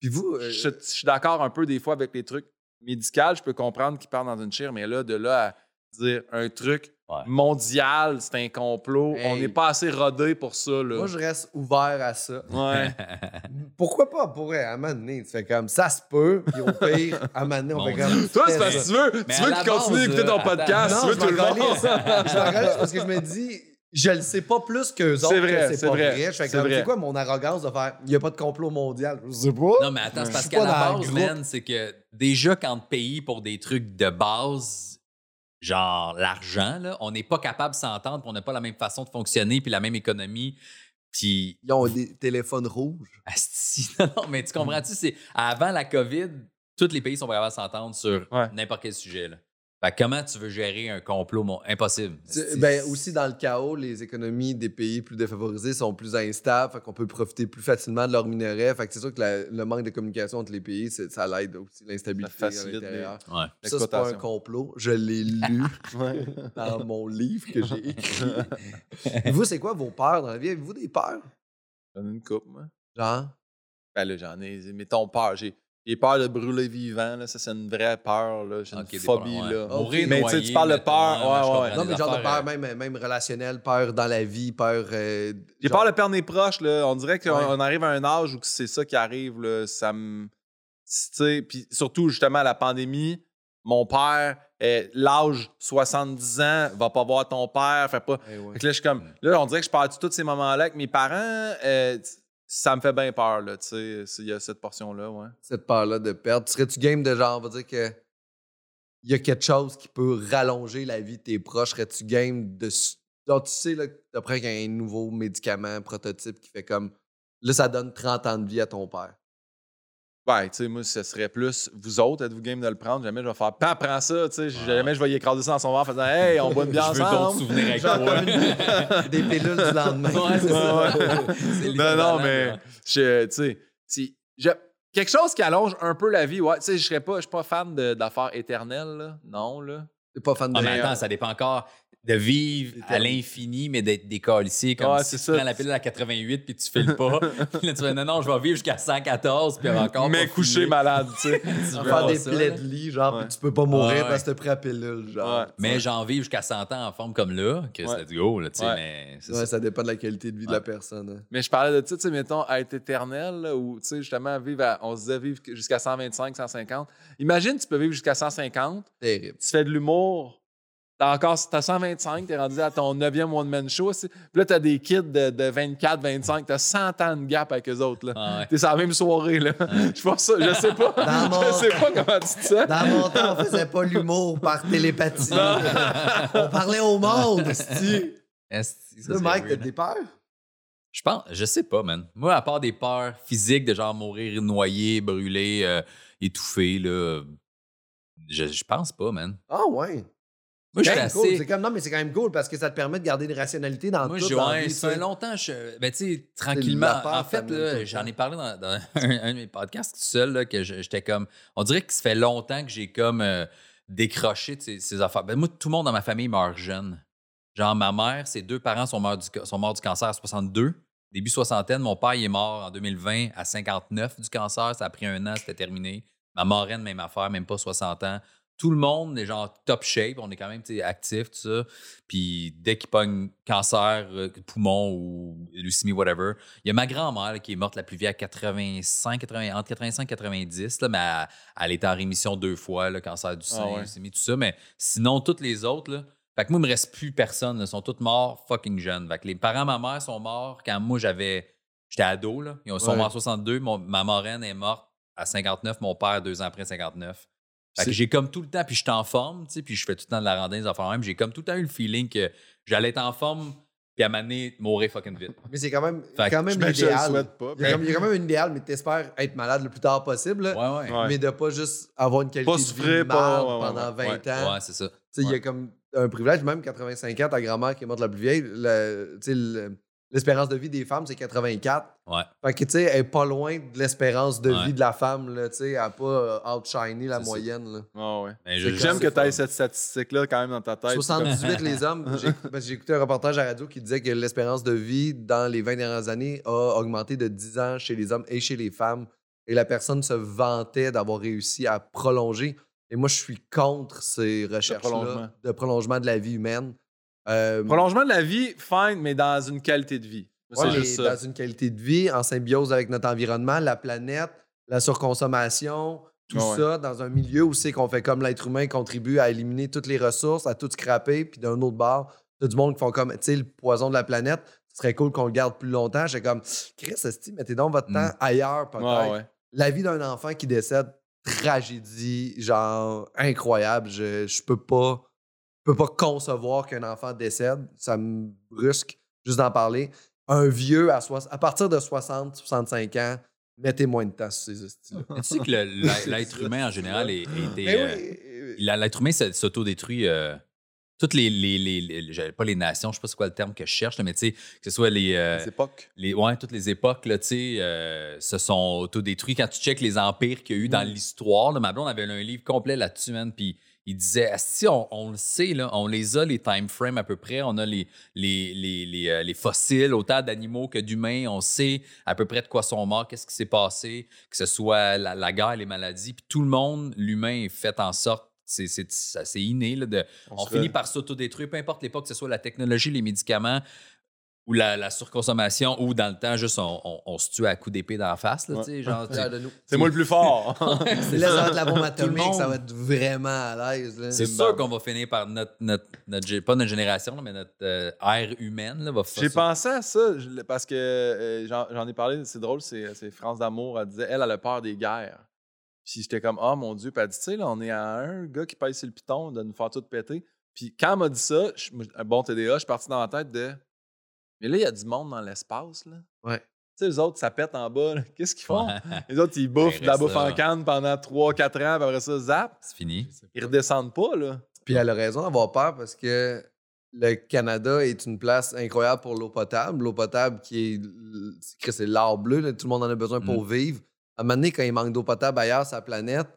Puis vous, euh, je, je suis d'accord un peu des fois avec les trucs médicaux. Je peux comprendre qu'il part dans une chire, mais là, de là à dire un truc Ouais. mondial, c'est un complot, on n'est pas assez rodé pour ça. Là. moi, je reste ouvert à ça. Ouais. [LAUGHS] Pourquoi pas? Pourrait, à un moment donné, tu fais comme ça se peut, puis au pire, à un moment donné, on fait comme. Toi, c'est parce que tu veux, Mais tu veux la qu'il continue base, d'écouter ton euh, podcast. Non, tu veux je tout le monde. Je parce que je me dis, je le sais pas plus qu'eux autres. C'est vrai, que c'est vrai, c'est comme, vrai. c'est quoi mon arrogance de faire, il n'y a pas de complot mondial? Je sais pas. Non, mais attends, c'est parce qu'à la le base, man, c'est que déjà, quand te pays pour des trucs de base, genre l'argent, là, on n'est pas capable de s'entendre, on n'a pas la même façon de fonctionner, puis la même économie. Puis, Ils ont des téléphones rouges. asti, [LAUGHS] non, non, mais tu comprends-tu, c'est avant la COVID, tous les pays sont capables de s'entendre sur Ouais. n'importe quel sujet. Là. Fait comment tu veux gérer un complot? mon- Impossible. Ben, aussi, dans le chaos, les économies des pays plus défavorisés sont plus instables, fait qu'on peut profiter plus facilement de leurs minerais. Fait que c'est sûr que la- le manque de communication entre les pays, ça l'aide aussi l'instabilité Ça à facilite l'intérieur. Ouais. Ça, c'est pas un complot. Je l'ai lu [LAUGHS] dans mon livre que j'ai écrit. Et [LAUGHS] vous, c'est quoi vos peurs dans la vie? Avez-vous des peurs? J'en ai une coupe, moi. Genre? Ben là, j'en ai. Mettons peur. J'ai j'ai peur de brûler vivant. Là. Ça, c'est une vraie peur. là. J'ai une phobie. là. Mais tu parles de peur. ouais, Ouais. Non, mais genre de peur euh, même, même relationnelle, peur dans la vie, peur. euh, J'ai genre- peur de perdre mes proches. Là. On dirait qu'on arrive à un âge où c'est ça qui arrive. Là. Ça me. tu sais, Puis surtout, justement, la pandémie. Mon père, euh, l'âge 70 ans, va pas voir ton père. Fait pas. Eh ouais. Fait que là, je suis comme. Là, on dirait que je parle de tous ces moments-là avec mes parents. euh, ça me fait bien peur, là. Tu sais, il y a cette portion-là, ouais. Cette peur-là de perdre. Serais-tu game de genre, on va dire que. Il y a quelque chose qui peut rallonger la vie de tes proches? Serais-tu game de. Genre, tu sais, là, après qu'il y a un nouveau médicament, prototype qui fait comme. Là, ça donne 30 ans de vie à ton père. Ouais, tu sais, moi, ce serait plus. Vous autres, êtes-vous game de le prendre? Jamais je vais faire. Pas, prends ça, tu sais. Jamais je vais y écraser ça dans son verre en faisant Hey, on boit une bière Je veux d'autres ensemble. souvenirs avec toi. une- [LAUGHS] des pilules du lendemain. Ouais, c'est ça. Ouais, Non, non, mais. Tu sais, si- je- quelque chose qui allonge un peu la vie, ouais. Tu sais, je serais pas, je suis pas fan de- d'affaires éternelles, là. Non, là. T'es pas fan de Ah, mais attends, ça dépend encore de vivre à l'infini, mais d'être décalissé. Comme Ouais, si tu ça. prends la pilule à 88 puis tu files pas. [LAUGHS] Puis là, tu fais non, non, je vais vivre jusqu'à 114 puis encore. mais couché malade, tu sais. [LAUGHS] Tu faire des ça, plaies de lit, genre, Ouais. tu peux pas mourir Ouais, parce que t'as pris la pilule, genre. Ouais. Mais j'en vivre jusqu'à 100 ans en forme comme là, que go, là, tu sais, Ouais. mais ça. ça dépend de la qualité de vie de la personne. hein. Mais je parlais de ça, tu sais, mettons, à être éternel, là, ou, tu sais, justement, vivre à- on se disait vivre jusqu'à 125, 150. Imagine, tu peux vivre jusqu'à 150, Terrible. tu fais de l'humour T'as encore t'as 125, t'es rendu à ton 9e one-man show. aussi. Puis là, t'as des kids de, de 24, 25, t'as 100 ans de gap avec eux autres. Là. Ah ouais. T'es sur la même soirée. Là. Je pense ça, je sais pas. Dans mon- [LAUGHS] Je sais pas comment tu dis ça. Dans mon temps, on faisait pas l'humour par télépathie. on parlait au monde, esti. Là, Mike, t'as weird. des peurs? Je pense, je sais pas, man. Moi, à part des peurs physiques de genre mourir noyé, brûlé, euh, étouffé, là, je, je pense pas, man. Ah ouais. Moi, je C'est suis quand même cool. assez. C'est comme, non, mais c'est quand même cool parce que ça te permet de garder une rationalité dans Moi, tout. ouais, vie, ça fait longtemps, je, ben, tu sais, tranquillement. En fait, j'en ai parlé dans, dans [LAUGHS] un, un de mes podcasts tout seul, là, que j'étais comme. On dirait que ça fait longtemps que j'ai comme euh, décroché de ces, ces affaires. Ben, moi, tout le monde dans ma famille meurt jeune. Genre, ma mère, ses deux parents sont morts du, sont morts du cancer à 62. Début soixantaine, mon père il est mort en 2020 à 59 du cancer. Ça a pris un an, c'était terminé. Ma marraine, même affaire, même pas 60 ans. Tout le monde est genre top shape. On est quand même actif, tout ça. Puis dès qu'il pogne cancer, euh, poumon ou leucémie, whatever, il y a ma grand-mère qui est morte la plus vieille à 85, 80, entre 85 et 90, là, mais elle, elle était en rémission deux fois, le cancer du sein, Ah ouais. leucémie, tout ça. Mais sinon, toutes les autres, là, fait que moi, il me reste plus personne. Ils sont tous morts fucking jeunes. Fait que les parents de ma mère sont morts quand moi, j'avais. J'étais ado, là. Ils sont Ouais. morts à 62. Mon- ma marraine est morte à 59. Mon père, deux ans après 59. Fait que C'est- j'ai comme tout le temps, puis je suis en forme, tu sais, puis je fais tout le temps de la randonnée, des affaires même. J'ai comme tout le temps eu le feeling que j'allais être en forme, puis à m'amener mourir fucking vite. Mais c'est quand même, Fait quand même souhaite pas. Il y, a comme- il y a quand même un idéal, mais t'espères être malade le plus tard possible. là. Ouais, ouais. Ouais. Mais de pas juste avoir une qualité Pas de vie souffrir, marde pas- ouais, ouais, pendant ouais, 20 ans. Ouais, c'est ça. Tu sais, Il y a comme un privilège, même 85 ans, ta grand-mère qui est morte la plus vieille, le- tu sais, le- l'espérance de vie des femmes, c'est 84. Ouais. Fait que, tu sais, elle est pas loin de l'espérance de Ouais. vie de la femme, là, tu sais, elle n'a pas euh, outshiny la moyenne, là. Ah ouais. Je- J'aime que tu aies cette statistique-là quand même dans ta tête. 78 les hommes. [LAUGHS] J'ai que j'ai écouté un reportage à la radio qui disait que l'espérance de vie dans les 20 dernières années a augmenté de 10 ans chez les hommes et chez les femmes. Et la personne se vantait d'avoir réussi à prolonger. Et moi, je suis contre ces recherches-là de prolongement de la vie humaine. Euh, Prolongement de la vie, fine, mais dans une qualité de vie. C'est juste ça. dans une qualité de vie, en symbiose avec notre environnement, la planète, la surconsommation, tout ouais. ça dans un milieu où c'est qu'on fait comme l'être humain contribue à éliminer toutes les ressources, à tout scraper, puis d'un autre bord, t'as du monde qui font comme, tu sais, le poison de la planète, ce serait cool qu'on le garde plus longtemps. J'ai comme, Chris, esti, mettez donc votre Mm. temps ailleurs, peut-être. Ouais. La vie d'un enfant qui décède, tragédie, genre, incroyable. Je, je peux pas, peux pas concevoir qu'un enfant décède. Ça me brusque juste d'en parler. Un vieux à, soix- à partir de 60, 65 ans, mettez moins de temps sur ces Mais tu sais que [LAUGHS] l'être humain en général est, Mais euh, oui, l'être humain s'autodétruit. euh, toutes les, les, les, les- j'avais pas les nations, je sais pas c'est quoi le terme que je cherche, là, mais tu sais, que ce soit les, euh, Les époques. les ouais, toutes les époques, là, tu sais, euh, se sont autodétruits. Quand tu checkes les empires qu'il y a eu dans Mm. l'histoire, là, ma blonde avait un livre complet là-dessus, man, puis il disait, si on, on le sait, là, on les a, les time frames à peu près, on a les, les, les, les, euh, les fossiles, autant d'animaux que d'humains, on sait à peu près de quoi sont morts, qu'est-ce qui s'est passé, que ce soit la, la guerre, les maladies, puis tout le monde, l'humain est fait en sorte, c'est, inné, là, de, on, finit par s'autodétruire, peu importe l'époque, que ce soit la technologie, les médicaments ou la, la surconsommation, ou dans le temps, juste on, on- on se tue à coups d'épée dans la face. Là, Ouais. tu sais, genre, tu sais. Fier de nous. C'est moi le plus fort. [LAUGHS] Là, ça va être la bombe Tout le atomique, monde. ça va être vraiment à l'aise. là. C'est C'est sûr qu'on va finir par notre, notre, pas notre génération, là, mais notre euh, ère humaine là, va faire J'ai pensé à ça parce que euh, j'en ai parlé, c'est drôle, c'est c'est France d'amour. Elle disait, elle, elle a peur des guerres. Puis j'étais comme, oh mon Dieu. Puis elle dit, tu sais, là, on est à un gars qui pèse sur le piton de nous faire tout péter. Puis quand elle m'a dit ça, je- moi, un bon TDA, je suis parti dans la tête de, mais là, il y a du monde dans l'espace, là. Ouais. Tu sais, les autres, ça pète en bas. [LAUGHS] Qu'est-ce qu'ils font? Ouais, Les autres, ils bouffent Ben, de la bouffe en canne pendant 3-4 ans, puis après ça, zap. c'est fini. Ils redescendent pas, là. Puis elle a raison d'avoir peur parce que le Canada est une place incroyable pour l'eau potable. L'eau potable qui est, c'est c'est l'or bleu, là, tout le monde en a besoin pour vivre. À un moment donné, quand il manque d'eau potable ailleurs sur la planète,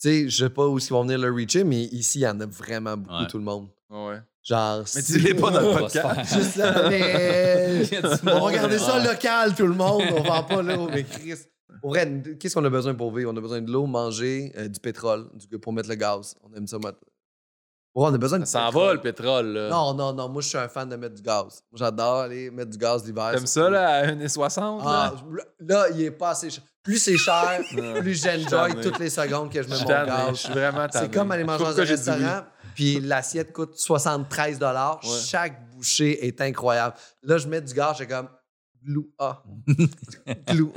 tu sais, je sais pas où ils vont venir le reacher, mais ici, il y en a vraiment beaucoup, Ouais. tout le monde. Ouais. Genre, Mais si- dis-les pas dans le va podcast. Je sais, [LAUGHS] mais on va regarder ça local, tout le monde. On vend pas l'eau, mais Chris. Pour vrai, qu'est-ce qu'on a besoin pour vivre? On a besoin de l'eau, manger, euh, du pétrole, du- pour mettre le gaz. On aime ça. mettre- Ouais, on a besoin de Ça s'en va, le pétrole, là. Non, non, non. Moi, je suis un fan de mettre du gaz. Moi, j'adore aller mettre du gaz l'hiver. T'aimes ça, là, à 1,60? Ah, là? là, il est pas assez cher. Plus c'est cher, [LAUGHS] plus j'enjoy toutes les secondes que je mets mon gaz. je suis vraiment. C'est comme aller manger dans un restaurant. Puis l'assiette coûte 73 Ouais. Chaque bouchée est incroyable. Là, je mets du gaz, j'ai comme glou, ah. [LAUGHS] glou.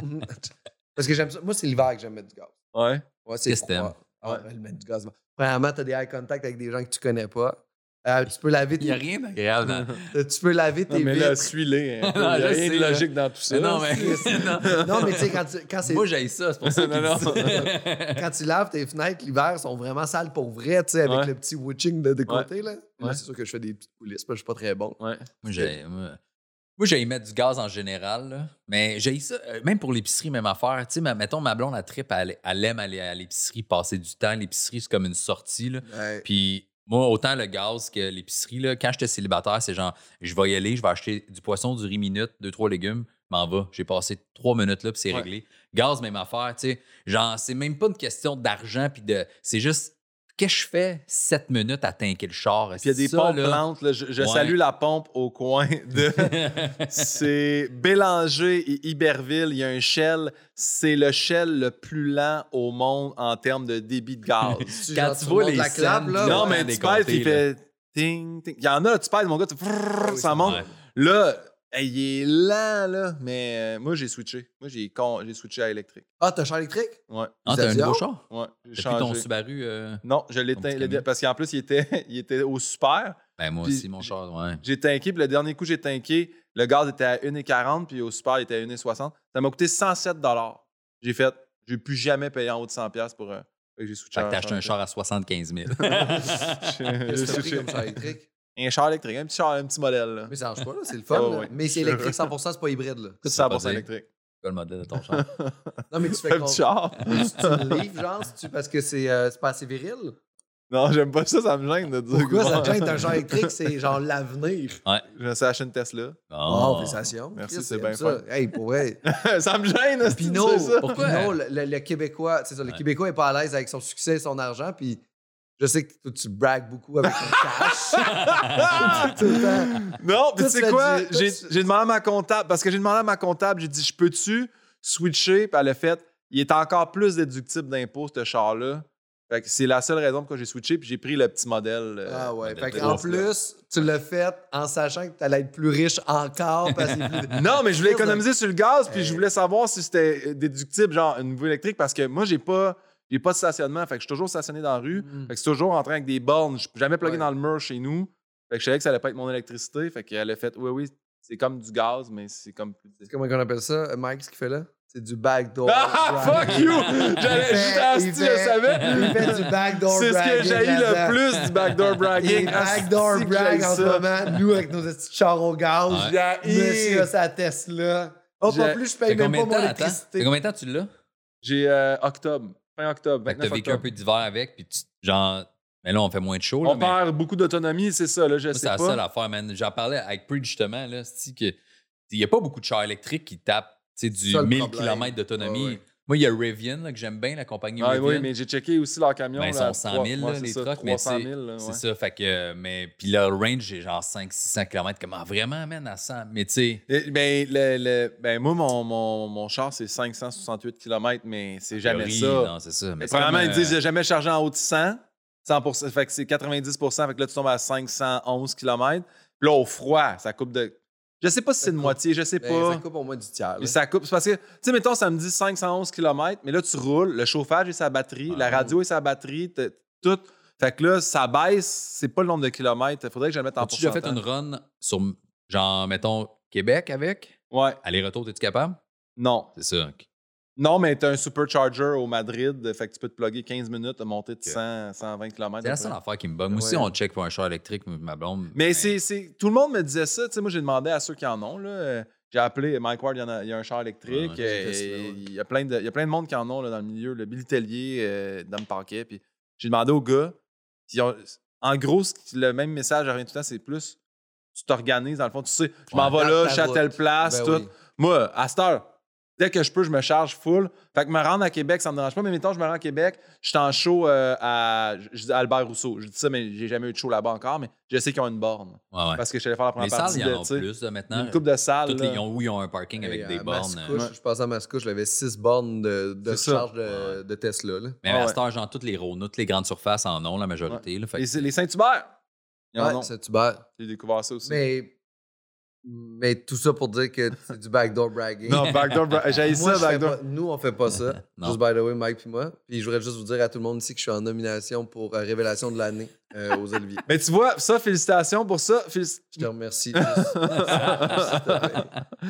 Parce que j'aime ça. Moi, c'est l'hiver que j'aime mettre du gaz. Ouais. Ouais, c'est Qu'est-ce que froid. Ah, Ouais. mettre du gaz. Premièrement, tu as des eye contact avec des gens que tu connais pas. Euh, tu peux laver Il n'y a tes, rien d'agréable dans. [LAUGHS] tu peux laver Non, tes mais là, suis-les. hein. [LAUGHS] Il n'y Non, a rien de là. logique dans tout ça. Mais non, mais. [LAUGHS] non. Non, mais tu sais, quand, tu- quand c'est Moi, j'ai ça, c'est pour ça Non, non. ça. quand tu laves tes fenêtres l'hiver, sont vraiment sales pour vrai, tu sais, avec Ouais. le petit witching de, de Ouais. côté. Là. Là, Ouais. c'est sûr que je fais des petites coulisses, parce que je suis pas très bon. Ouais. Moi, j'ai. Moi, moi, j'ai mettre du gaz en général, là. mais j'ai ça, euh, même pour l'épicerie, même affaire. Tu sais, mettons, ma blonde, elle trip, elle, elle aime aller à l'épicerie, passer du temps. L'épicerie, c'est comme une sortie. Là. Ouais. Puis moi, autant le gaz que l'épicerie, là, quand j'étais célibataire, c'est genre, je vais y aller, je vais acheter du poisson, du riz minute, deux, trois légumes, m'en va. J'ai passé trois minutes là, puis c'est Ouais. réglé. Gaz, même affaire, tu sais. Genre, c'est même pas une question d'argent, puis de. C'est juste, qu'est-ce que je fais sept minutes à tanker le char? Puis il y a des Ça, pompes là- plantes. là. Je, je Ouais. salue la pompe au coin de. [LAUGHS] c'est Bélanger et Iberville. Il y a un shell. C'est le shell le plus lent au monde en termes de débit de gaz. [LAUGHS] Tu- Quand tu tu vois les la clap, là? non, ouais, mais des tu pèses, il fait ting, ting. Il y en a, tu pèses, mon gars, tu Ah oui, ça monte. Là, hey, il est lent, là. Mais euh, moi, j'ai switché. Moi, j'ai con- j'ai switché à électrique. Ah, t'as un char électrique? Ouais. Ah, t'as un nouveau char? Ouais. J'ai Depuis ton. Subaru? euh, Non, je l'ai Ton teint- petit le- camion? parce qu'en plus, il était, [LAUGHS] il était au super. Ben, moi Puis aussi, mon char, ouais. J'ai tanké, puis le dernier coup, j'ai tanké. Le gaz était à 1,40, puis au super, il était à 1,60. Ça m'a coûté 107 J'ai fait, j'ai plus jamais payé en haut de 100 pour. Euh, fait que j'ai switché Fait que à t'as acheté un char à 75 000. J'ai- j'ai Qu'est-ce que t'as pris switché. comme char électrique? Un char électrique, un petit char, un petit modèle. Là. Mais ça change pas, là. C'est le fun. [LAUGHS] Oh, là. ouais. Mais c'est électrique 100%, c'est pas hybride, là. C'est ça veut 100% dire? électrique. Quoi le modèle de ton char? [LAUGHS] Non, mais tu fais Un petit char. Mais [LAUGHS] tu, tu le livres, genre, c'est-tu parce que c'est euh, c'est pas assez viril? Non, j'aime pas ça, ça me gêne de dire. Pourquoi ça te gêne un char électrique? C'est genre l'avenir. Je me suis acheté une Tesla. Oh, Oh, félicitations. Merci, c'est bien ça. Hey, pour vrai. ça me gêne, Pinot, sais ça? Pourquoi? Pinot, le, le- le Québécois, c'est ça, le Ouais. Québécois est pas à l'aise avec son succès et son argent, puis je sais que toi, tu bragues beaucoup avec ton cash. [LAUGHS] Tout le temps. Non, Tout tu sais quoi? J'ai demandé à ma comptable, parce que j'ai demandé à ma comptable, j'ai dit, je peux-tu switcher? Puis elle a fait, il est encore plus déductible d'impôts, ce char-là. Fait que c'est la seule raison pourquoi j'ai switché, puis j'ai pris le petit modèle. euh, Ah ouais. Fait gros, plus, tu l'as fait en sachant que tu allais être plus riche encore parce que plus- [LAUGHS] Non, mais je voulais [LAUGHS] économiser sur le gaz, puis Hey. je voulais savoir si c'était euh, déductible, genre une nouveau électrique, parce que moi, j'ai pas, j'ai pas de stationnement. Fait que je suis toujours stationné dans la rue. Mm. Fait que c'est toujours en train avec des bornes. Je peux jamais Ouais. dans le mur chez nous. Fait que je savais que ça allait pas être mon électricité. Fait qu'elle a fait, oui, oui, c'est comme du gaz, mais c'est comme plus. Comment on appelle ça, euh, Mike, ce qu'il fait là? C'est du backdoor. Ah, bragging. fuck you! [LAUGHS] J'allais juste asti, je savais. Il fait du backdoor C'est ce que j'ai le plus du backdoor [LAUGHS] Il bragging. backdoor brag en ce moment. Nous, avec nos petits chars au gaz. Monsieur a sa Tesla. Oh, pas plus, je paye même combien pas de mon électricité. combien de temps tu l'as? J'ai euh, octobre, fin octobre, Fait que 29 t'as vécu un peu d'hiver avec, puis tu, genre, mais là, on fait moins de chaud. Là, On mais perd beaucoup d'autonomie, c'est ça, là, je moi, sais c'est la pas. seule affaire, man. J'en parlais avec Preach justement, là, c'est que il n'y a pas beaucoup de chars électriques qui tapent tu sais, du Ça, le 1000 problème. km d'autonomie. Ouais, ouais. Moi, il y a Rivian, là, que j'aime bien, la compagnie Ah, Rivian. oui, mais j'ai checké aussi leur camion. Ben, ils sont 100 trois- 000, ouais, là, les ça, trucks, mais 300 tu sais, 000, là, C'est ouais. ça, fait que, mais, puis leur range, est genre 500-600 km, comment vraiment, man, à 100, mais tu sais, Ben, le, le- ben, moi, mon, mon, mon char, c'est 568 km, mais c'est jamais théorie, ça. Non, c'est ça. Mais Mais premièrement, ils disent euh, j'ai jamais chargé en haut de 100. 100 fait que c'est 90 fait que là, tu tombes à 511 km. Puis là, au froid, ça coupe de. Je sais pas si c'est une moitié, je sais Ben, pas. Ça coupe au moins du tiers. là. Ça coupe. C'est parce que, tu sais, mettons, ça me dit 511 km, mais là, tu roules, le chauffage est sa batterie, la Ah. radio est sa batterie, tout. Fait que là, ça baisse, c'est pas le nombre de kilomètres. Il faudrait que je le mette en As-tu déjà fait pourcentage. une run sur, genre, mettons, Québec avec? Ouais. Aller-retour, es-tu capable? Non. C'est ça. Non, mais t'as un supercharger au Madrid, fait que tu peux te plugger 15 minutes, monter de 100, 120 km. C'est la seule affaire qui me bug. Moi aussi, Ouais. on check pour un char électrique, ma blonde. Mais c'est, c'est- tout le monde me disait ça. Tu sais, moi, j'ai demandé à ceux qui en ont. Là, j'ai appelé Mike Ward, il y, en a, il y a un char électrique. Ouais, Euh, ça, ouais. il, y a plein de, il y a plein de monde qui en ont là, dans le milieu. Le Billy Tellier, euh, Dame Parquet. Puis j'ai demandé aux gars. puis en gros, le même message revient tout le temps, c'est plus tu t'organises. Dans le fond, tu sais, je m'en vais dans là, je suis à telle place. Ben tout. oui. Moi, à cette heure, dès que je peux, je me charge full. Fait que me rendre à Québec, ça me dérange pas. Mais mettons, je me rends à Québec, je suis en show euh, à, je dis Albert Rousseau. Je dis ça, mais j'ai jamais eu de show là-bas encore. Mais je sais qu'ils ont une borne. Ouais, ouais. Parce que je suis allé faire la Les première salles, partie. il y en a plus là, maintenant. Une coupe de salles. Toutes les, là. ils ont, oui, ils ont un parking avec des à bornes. Mascouche, euh, Je passais à Mascouche, j'avais 6 bornes de, charge de, de Tesla. Là. Mais Ah à heure, genre, toutes les Rona, toutes les grandes surfaces en ont, la majorité. Là, fait que- Les, les Saint-Hubert. Il y en Ouais, a. c'est Hubert. J'ai découvert ça aussi. Mais, mais tout ça pour dire que c'est du backdoor bragging. Non, backdoor. bra- J'ai ça, backdoor. pas- nous, on fait pas ça. [LAUGHS] Juste by the way, Mike puis moi. Puis je voudrais juste vous dire à tout le monde ici que je suis en nomination pour euh, Révélation de l'année euh, aux Oliviers. Mais tu vois, ça, félicitations pour ça. Félici- Je te remercie.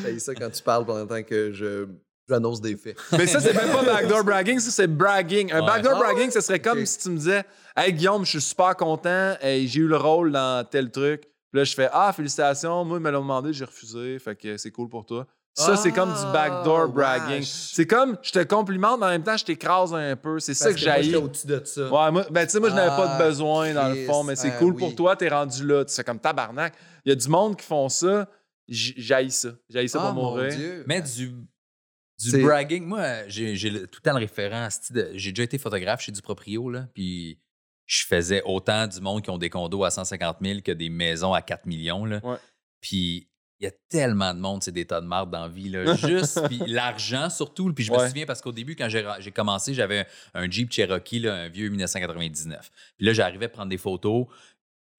J'ai ça quand tu parles pendant le temps que je j'annonce des faits. Mais ça, c'est même pas backdoor bragging, ça, c'est bragging. Un Ouais. backdoor Ah bragging, ce serait comme si tu me disais Hey Guillaume, je suis super content, hey, j'ai eu le rôle dans tel truc. Puis là, je fais Ah, félicitations, moi, ils me l'ont demandé, j'ai refusé, fait que c'est cool pour toi. Ça, c'est comme du backdoor Ah, bragging. wesh. C'est comme, je te complimente, mais en même temps, je t'écrase un peu. C'est ça que, j'ai. j'étais au-dessus de ça. Ouais, moi, ben, tu sais, moi, je n'avais pas Ah, de besoin dans le fond, mais c'est Ah, cool oui. pour toi, t'es rendu là. Tu fais comme tabarnak. Il y a du monde qui font ça, j'haïs ça. J'haïs ça Ah, pour mon mourir. Dieu. Mais du, du C'est- bragging, moi, j'ai j'ai le- tout le temps le référent. à ce style de- J'ai déjà été photographe chez du proprio, là, puis je faisais autant du monde qui ont des condos à 150 000 que des maisons à 4 millions. Là. Ouais. Puis il y a tellement de monde, c'est des tas de marde dans la vie. Là. [LAUGHS] Juste, puis l'argent surtout. Puis je me souviens parce qu'au début, quand j'ai commencé, j'avais un, un Jeep Cherokee, là, un vieux 1999. Puis là, j'arrivais à prendre des photos.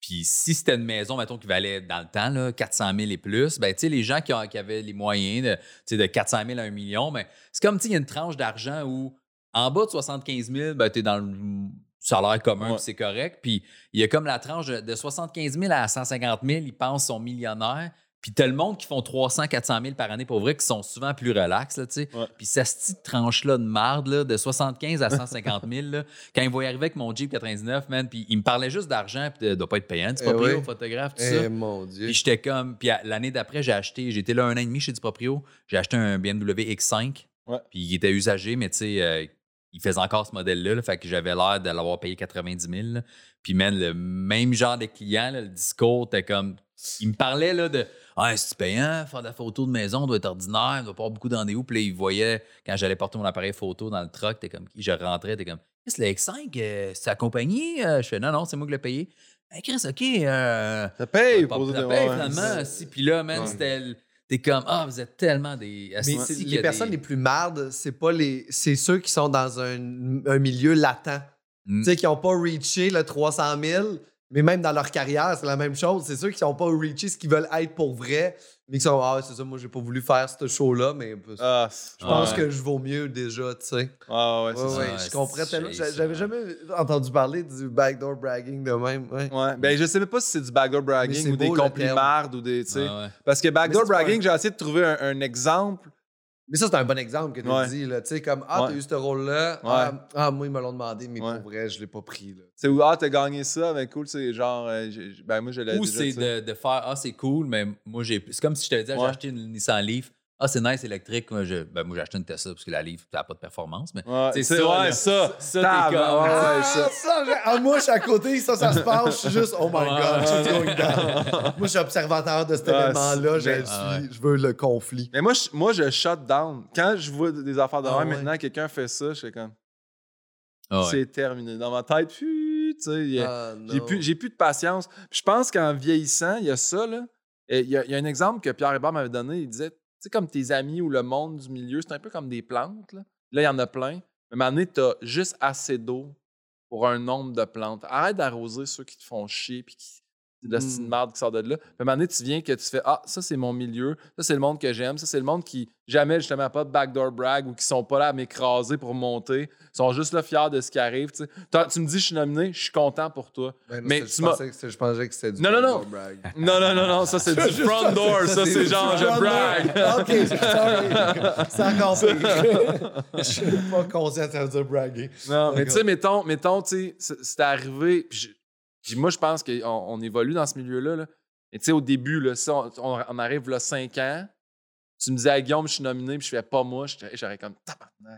Puis si c'était une maison, mettons, qui valait dans le temps là, 400 000 et plus, ben, tu sais, les gens qui, ont- qui avaient les moyens de, de 400 000 à 1 million, ben, c'est comme, tu sais, il y a une tranche d'argent où en bas de 75 000, ben, tu es dans le salaire commun, Ouais. c'est correct. Puis il y a comme la tranche de de 75 000 à 150 000, ils pensent qu'ils sont millionnaires. Puis t'as le monde qui font 300, 400 000 par année pour vrai, qui sont souvent plus relax, là, tu sais. Ouais. Puis cette petite tranche-là de marde, là, de 75 à 150 000, là, quand ils voyaient arriver avec mon Jeep 99, man, puis ils me parlaient juste d'argent, puis de, doit pas être payant, tu Eh proprio, oui. photographe, tout Eh, ça. mon Dieu. Puis j'étais comme, puis l'année d'après, j'ai acheté, j'étais là un an et demi chez du proprio, j'ai acheté un BMW X5, Ouais. puis il était usagé, mais tu sais, euh, il faisait encore ce modèle-là, là, fait que j'avais l'air de l'avoir payé 90 000. là. Puis, man, le même genre de client, là, le discours, t'es comme. Il me parlait là, de Ah, c'est payant, faire de la photo de maison doit être ordinaire, doit pas avoir beaucoup d'endez-vous. Puis là, il voyait, quand j'allais porter mon appareil photo dans le truck, t'es comme, je rentrais, t'es comme, Chris, le X5, euh, c'est accompagné? Euh, je fais, non, non, c'est moi qui l'ai payé. Ben, Chris, OK. Euh, Ça paye pas- pour ça paye, finalement. Si, puis là, man, Ouais. c'était. T'es comme, ah, vous êtes tellement des. Mais y les a personnes des- les plus mardes, c'est pas les. C'est ceux qui sont dans un, un milieu latent. Mm. Tu sais, qui n'ont pas reaché le 300 000, mais même dans leur carrière, c'est la même chose. C'est ceux qui n'ont pas reaché ce qu'ils veulent être pour vrai, mais qui sont Ah, c'est ça, moi, j'ai pas voulu faire ce show-là, mais Ah, je pense ouais. que je vaux mieux déjà, tu sais. Ah, ouais, c'est Ouais, ça. ouais, je comprends tellement. J'avais jamais entendu parler du backdoor bragging de même. Ouais. Ouais. Ben, je sais même pas si c'est du backdoor bragging ou des complimardes ou des. tu sais. Parce que backdoor bragging, j'ai essayé de trouver un, un exemple. Mais ça, c'est un bon exemple que tu Ouais. dis. là. Tu sais, comme Ah, Ouais. t'as eu ce rôle-là. Ouais. Ah, ah, moi, ils me l'ont demandé, mais Ouais. pour vrai, je l'ai pas pris. Là. C'est où, ah, t'as gagné ça, ben cool, c'est genre. euh, j'ai- j'ai- ben, moi, je l'ai Ou c'est de, de faire Ah, c'est cool, mais moi, j'ai. C'est comme si je te disais, j'ai Ouais. acheté une Nissan Leaf. Ah, c'est nice électrique. Moi, je- ben, moi j'ai acheté une Tesla parce que la ça n'a pas de performance. Mais Ouais, c'est ça, ouais, là. ça. ça, t'es comme. ouais, ouais, Ah, ça. ah, moi, je suis à côté, ça, ça se passe. Je suis juste, oh my god, ouais. going down. Moi, je suis observateur de cet Ouais, événement-là. Je, Ah, suis, je veux le conflit. Mais moi, je, moi, je shut down. Quand je vois des affaires de Ah, maintenant, quelqu'un fait ça, je fais comme. Ah ouais. C'est terminé. Dans ma tête, pfff, tu sais, Ah, J'ai plus, j'ai plus de patience. Puis je pense qu'en vieillissant, il y a ça. Là. Il y, a, il y a un exemple que Pierre Hébert m'avait donné. Il disait, sais, comme tes amis ou le monde du milieu, c'est un peu comme des plantes. Là, il y en a plein. Mais à un moment tu as juste assez d'eau pour un nombre de plantes. Arrête d'arroser ceux qui te font chier puis de la Mm. marde qui sort de là. Puis à un moment donné, tu viens que tu fais Ah, ça, c'est mon milieu. Ça, c'est le monde que j'aime. Ça, c'est le monde qui, jamais, justement, pas de backdoor brag ou qui sont pas là à m'écraser pour monter. Ils sont juste là fiers de ce qui arrive. tu Tu me dis, je suis nominé, je suis content pour toi. Ben non, mais tu je, pensais que je pensais que c'était du Non, non, non. brag. [LAUGHS] Non, non, non, non, ça c'est [LAUGHS] du front door, ça c'est genre je brag. [LAUGHS] OK, sorry. C'est encore pire. Je suis pas conscient ça veut dire braguer. Non, mais tu sais, mettons, mettons, tu sais, c'est- arrivé. Puis moi, je pense qu'on on évolue dans ce milieu-là. Là. Et tu sais, au début, là, si on, arrive là 5 ans, tu me disais à Guillaume, je suis nominé, puis je fais pas moi, j'aurais comme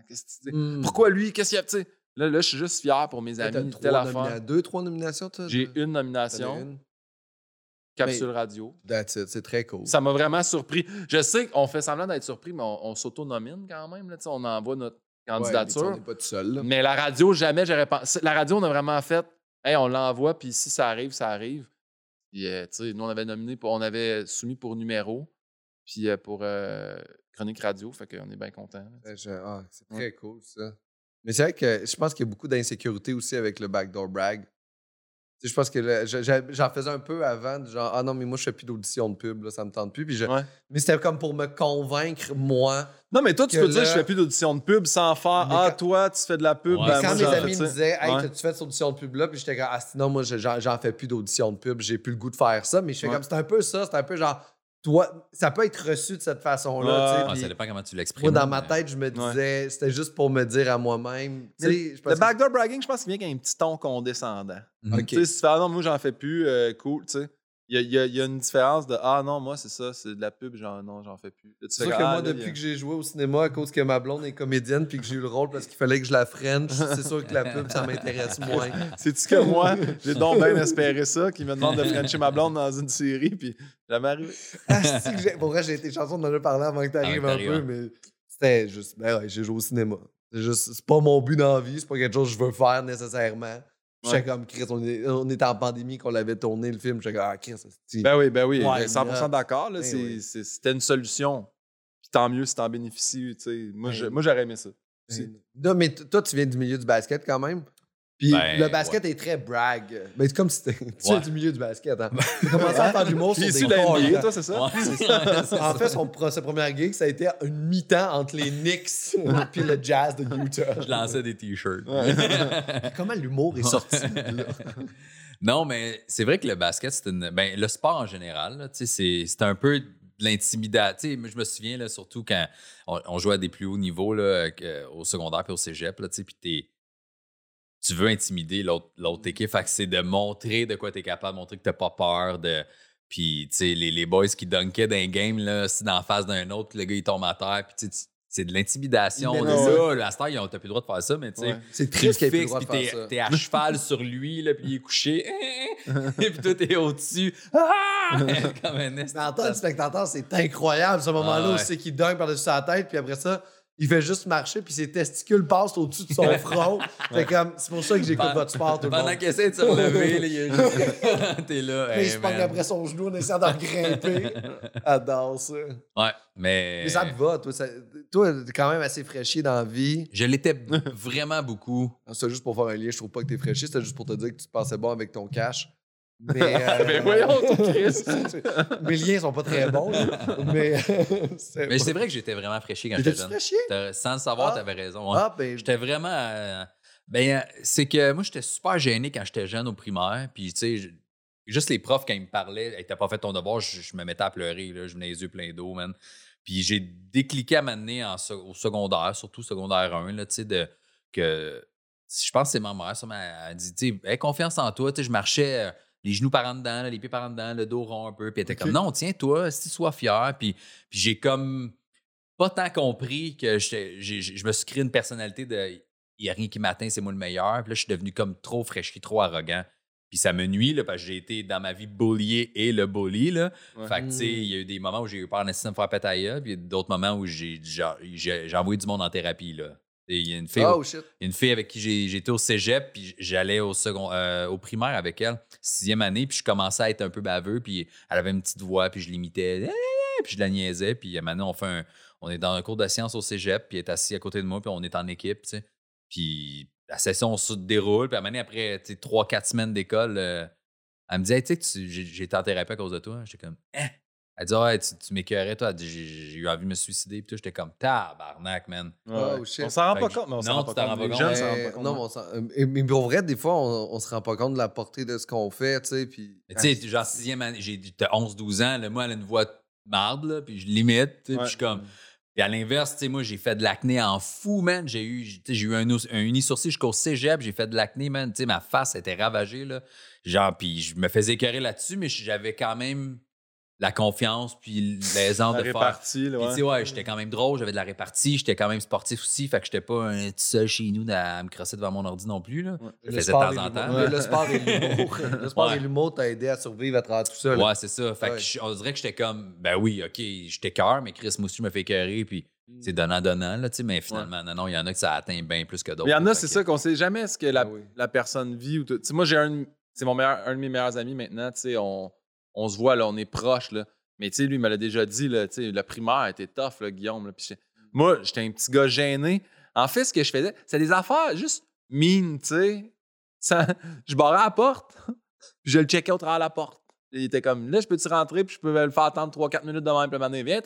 qu'est-ce que tu dis? Mm. Pourquoi lui? Qu'est-ce qu'il y a? Tu sais, là, là, je suis juste fier pour mes amis, telle affaire. Deux, trois nominations, toi? J'ai une nomination. une? capsule radio. That's it, c'est très cool. Ça m'a vraiment surpris. Je sais qu'on fait semblant d'être surpris, mais on, on s'autonomine quand même. Là, on envoie notre Ouais, mais candidature. On n'est pas tout seul. là. mais la radio, jamais j'aurais pensé. La radio, on a vraiment fait. Hey, on l'envoie, puis si ça arrive, ça arrive. Puis, euh, tu sais, nous, on avait nominé, pour, on avait soumis pour numéro, puis euh, pour euh, chronique radio, fait qu'on est bien content. Ah, c'est Ouais. très cool, ça. Mais c'est vrai que je pense qu'il y a beaucoup d'insécurité aussi avec le backdoor brag. Tu je pense que j'en faisais un peu avant, genre, ah non, mais moi, je fais plus d'audition de pub, là, ça me tente plus. Puis je- Ouais. Mais c'était comme pour me convaincre, moi. Non, mais toi, tu peux dire, là- je fais plus d'audition de pub sans faire Mais Ah, quand- toi, tu fais de la pub. Ouais, ben, quand moi, mes fais, amis tu me disaient, hey, Ouais. t'as-tu fait cette audition de pub-là? Puis j'étais comme, ah, sinon, moi, je- j'en fais plus d'audition de pub, j'ai plus le goût de faire ça. Mais je fais comme, c'est un peu ça, c'est un peu genre, toi, ça peut être reçu de cette façon-là. Ouais. tu sais, Ah, ça dépend comment tu l'exprimes. moi, dans ma mais- tête, je me disais, c'était juste pour me dire à moi-même. Le backdoor bragging, je pense qu'il vient avec un petit ton condescendant. Ok. Tu sais, si tu fais Ah non, moi, j'en fais plus, euh, cool, tu sais. Il y a, y a- y a une différence de Ah non, moi, c'est ça, c'est de la pub, genre non, j'en fais plus. C'est sûr que Ah, moi, depuis a- que j'ai joué au cinéma, à cause que ma blonde est comédienne puis que j'ai eu le rôle parce qu'il fallait que je la French, c'est sûr que la pub, ça m'intéresse moins. [LAUGHS] C'est-tu que moi, j'ai donc bien espéré ça, qu'il me demande de frencher ma blonde dans une série, puis jamais arrivé. Ah, que j'ai- Pour vrai, j'ai été chanceux d'en avoir parlé avant que tu arrives Avant un peu, t'arrives, mais c'était juste, ben ouais, j'ai joué au cinéma. C'est juste, c'est pas mon but dans la vie, c'est pas quelque chose que je veux faire nécessairement. J'étais Ouais. comme Chris, on, est, on était en pandémie qu'on l'avait tourné le film. J'étais comme, ah Chris, c'est Ben oui, ben oui, Why ben 100% not? d'accord. Ben oui. C'était une solution. Puis tant mieux si t'en bénéficies. tu sais. Moi, Ben moi, j'aurais aimé ça. Non, mais toi, tu viens du milieu du basket quand même? Puis Ben, le basket est très brag. Mais c'est comme si t'es- tu Ouais. du milieu du basket. Hein. [LAUGHS] Tu commencé à faire de l'humour sur des corps, NBA, hein. toi, c'est ça? Ouais, [LAUGHS] En fait, son, sa première gig, ça a été une mi-temps entre les Knicks [LAUGHS] puis le Jazz de Utah. je lançais des t-shirts. Comment l'humour est sorti là? non, mais c'est vrai que le basket, c'est une. Ben, le sport en général, là, tu sais, c'est c'est un peu de l'intimidation. Tu sais, moi, Je me souviens, là, surtout quand on, on jouait à des plus hauts niveaux, là, au secondaire puis au cégep, là, tu sais, puis t'es- tu veux intimider l'autre équipe. Fait que c'est de montrer de quoi tu es capable, montrer que tu pas peur. de Puis, tu sais, les, les boys qui dunkaient dans un game, là, si dans la face d'un autre, le gars, il tombe à terre, puis tu c'est de l'intimidation. Non, ça. Là, à cette heure, t'as plus le droit de faire ça, mais tu sais, Ouais. C'est le triste qu'il ait plus le fixes, droit de puis faire t'es, ça. t'es à cheval [LAUGHS] sur lui, là, puis il est couché. [LAUGHS] Et puis toi, t'es au-dessus. Ah! [LAUGHS] Comme un tant que spectateur, c'est incroyable ce moment-là Ah où ouais. c'est qu'il dunk par-dessus sa tête, puis après ça, il fait juste marcher, puis ses testicules passent au-dessus de son front. Fait comme, c'est pour ça que j'écoute votre sport tout le Pendant qu'il essaie de se relever, là, il [LAUGHS] t'es là. Mais se man. après son genou en essayant d'en grimper. Adore ça. Ouais, mais. Mais ça te va, toi. ça- toi, t'es quand même assez fraîchier dans la vie. Je l'étais vraiment beaucoup. C'est juste pour faire un lien, je trouve pas que t'es fraîchier, c'était juste pour te dire que tu te passais bon avec ton cash. Mais, [LAUGHS] euh, Ben voyons, ton Christ. [LAUGHS] Mes liens sont pas très bons, mais [LAUGHS] c'est Mais c'est vrai que j'étais vraiment fraîchier quand j'étais jeune. T'as- Sans le savoir, Ah. t'avais raison. Ah, ben, J'étais vraiment. euh, ben, euh, c'est que moi, j'étais super gêné quand j'étais jeune au primaire. Puis, tu sais, je- juste les profs, quand ils me parlaient, hey, t'as pas fait ton devoir, je, je me mettais à pleurer. Là, je venais les yeux pleins d'eau, man. Puis, j'ai décliqué à m'amener en se- au secondaire, surtout secondaire 1, là, tu sais, de. que Je pense que c'est ma mère, ça m'a dit, tu sais, confiance en toi. Tu sais, je marchais. euh, les genoux par en dedans, là, les pieds par en dedans, le dos rond un peu. Puis elle était comme, non, tiens-toi, si sois fier. Puis, puis j'ai comme pas tant compris que je me suis créé une personnalité de il n'y a rien qui m'atteint, c'est moi le meilleur. Puis là, je suis devenu comme trop fraîchi, trop arrogant. Puis ça me nuit, là, parce que j'ai été dans ma vie bullié et le bully. Là. Ouais. Fait que, tu sais, il y a eu des moments où j'ai eu peur de me faire gueule, puis d'autres moments où j'ai envoyé du monde en thérapie. Là. Il y a une fille, Oh shit. il y a une fille avec qui j'étais au cégep, puis j'allais au, second, euh, au primaire avec elle, sixième année, puis je commençais à être un peu baveux, puis elle avait une petite voix, puis je l'imitais, Eh, puis je la niaisais, puis maintenant on fait un, on est dans un cours de sciences au cégep, puis elle est assise à côté de moi, puis on est en équipe, tu sais. Puis la session se déroule, puis à un après tu sais, trois, quatre semaines d'école, euh, elle me dit, Hey, tu sais, j'ai été en thérapie à cause de toi. J'étais comme, hein? Elle dit, ouais, tu, tu m'écœurais, toi. Elle dit, J'ai eu envie de me suicider, puis tout. J'étais comme, tabarnak, man. Ouais. Oh, shit. on s'en rend pas compte, mais on s'en non, rend tu pas t'en compte. rends pas Les compte. jeunes s'en rendent Mais- pas compte. non, mais, euh, mais- mais pour vrai, des fois, on, on se rend pas compte de la portée de ce qu'on fait, tu sais. Puis, Tu sais, genre sixième année, j'ai t'as 11-12 ans, là, moi, elle a une voix de marde, là, puis je l'imite, puis je suis comme. Puis à l'inverse, tu sais, moi, j'ai fait de l'acné en fou, man. J'ai eu, tu sais, j'ai eu un, un uni-sourcil jusqu'au cégep, j'ai fait de l'acné, man. Tu sais, ma face était ravagée, là. Genre, puis je me faisais écœurer là-dessus, mais j'avais quand même la confiance, puis l'aisance [LAUGHS] La de faire. répartie, là, Puis, tu ouais. sais, ouais, j'étais quand même drôle, j'avais de la répartie, j'étais quand même sportif aussi, fait que j'étais pas un tout seul chez nous à, me crosser devant mon ordi non plus. Là. Je le faisais de sport temps et en temps. l'humour. Le, sport et l'humour. [LAUGHS] Le sport Ouais. et l'humour t'a aidé à survivre à travers tout ça. là. Ouais, c'est ça. Fait Ouais. que je- on dirait que j'étais comme, ben oui, OK, j'étais cœur, mais Chris, moi aussi, je me fais écœurer, puis c'est donnant-donnant, là, tu sais, mais finalement, non, non, il y en a que ça atteint bien plus que d'autres. Il y en a, c'est que- ça, qu'on sait jamais ce que la, Ah oui. la personne vit. Ou tout. Tu sais, moi, j'ai un, c'est mon meilleur, un de mes meilleurs amis maintenant. Tu sais, on, on se voit, là, on est proches. Là. Mais tu sais, lui, il me l'a déjà dit. Là, le primaire était tough, là, Guillaume. Là, puis j'ai- moi, j'étais un petit gars gêné. En fait, ce que je faisais, c'est des affaires juste mine, tu sais. Ça- [LAUGHS] Je barrais la porte, puis [LAUGHS] je le checkais au travers de la porte. Il était comme, là, je peux-tu rentrer, puis je peux le faire attendre 3-4 minutes de même, puis le viens,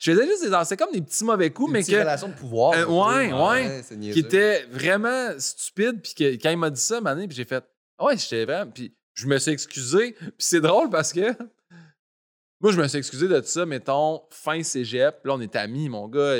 Je faisais juste des c'est comme des petits mauvais coups, Une mais que relation de pouvoir. Euh, ouais, ouais. qui était vraiment stupide. Puis que, quand il m'a dit ça, mané, puis j'ai fait Ouais, j'étais vraiment. Puis je me suis excusé. Puis c'est drôle parce que moi, je me suis excusé de tout ça, mettons, fin cégep. Là, on est amis, mon gars.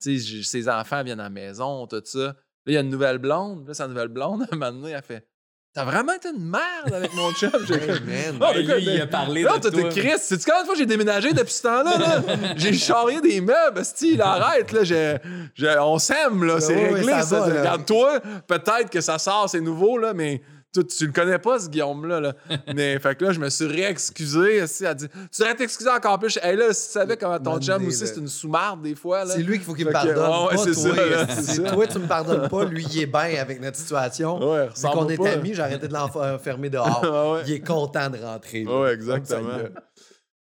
Tu sais, ses enfants viennent à la maison, tout ça. Là, il y a une nouvelle blonde. Là, sa nouvelle blonde, [LAUGHS] un moment donné, elle fait T'as vraiment été une merde avec mon chum. J'ai Hey, man. Ah, lui, il a parlé Là, de toi. Chris. Sais-tu combien de fois j'ai déménagé depuis ce temps-là? Là? j'ai charrié des meubles. Style, arrête. Là, j'ai- j'ai- on s'aime. Là, c'est réglé. ça ça. va, là. Regarde, toi, peut-être que ça sort, c'est nouveau, là, mais toi, tu le connais pas, ce Guillaume-là. Là. [LAUGHS] mais fait que là, je me suis réexcusé. Elle a dit Tu devrais t'excuser encore plus. Hey, là, si tu savais comment ton chum aussi, c'est une sous-marde des fois. Là. C'est lui qu'il faut qu'il me pardonne. ouais, pas c'est toi. ça, [LAUGHS] c'est ça. [LAUGHS] toi, tu me pardonnes pas, lui, il est bien avec notre situation. Ouais, ressemble qu'on est pas. amis, j'ai arrêté de l'enfermer dehors. Ah ouais. Il est content de rentrer. Ouais, Ça exactement.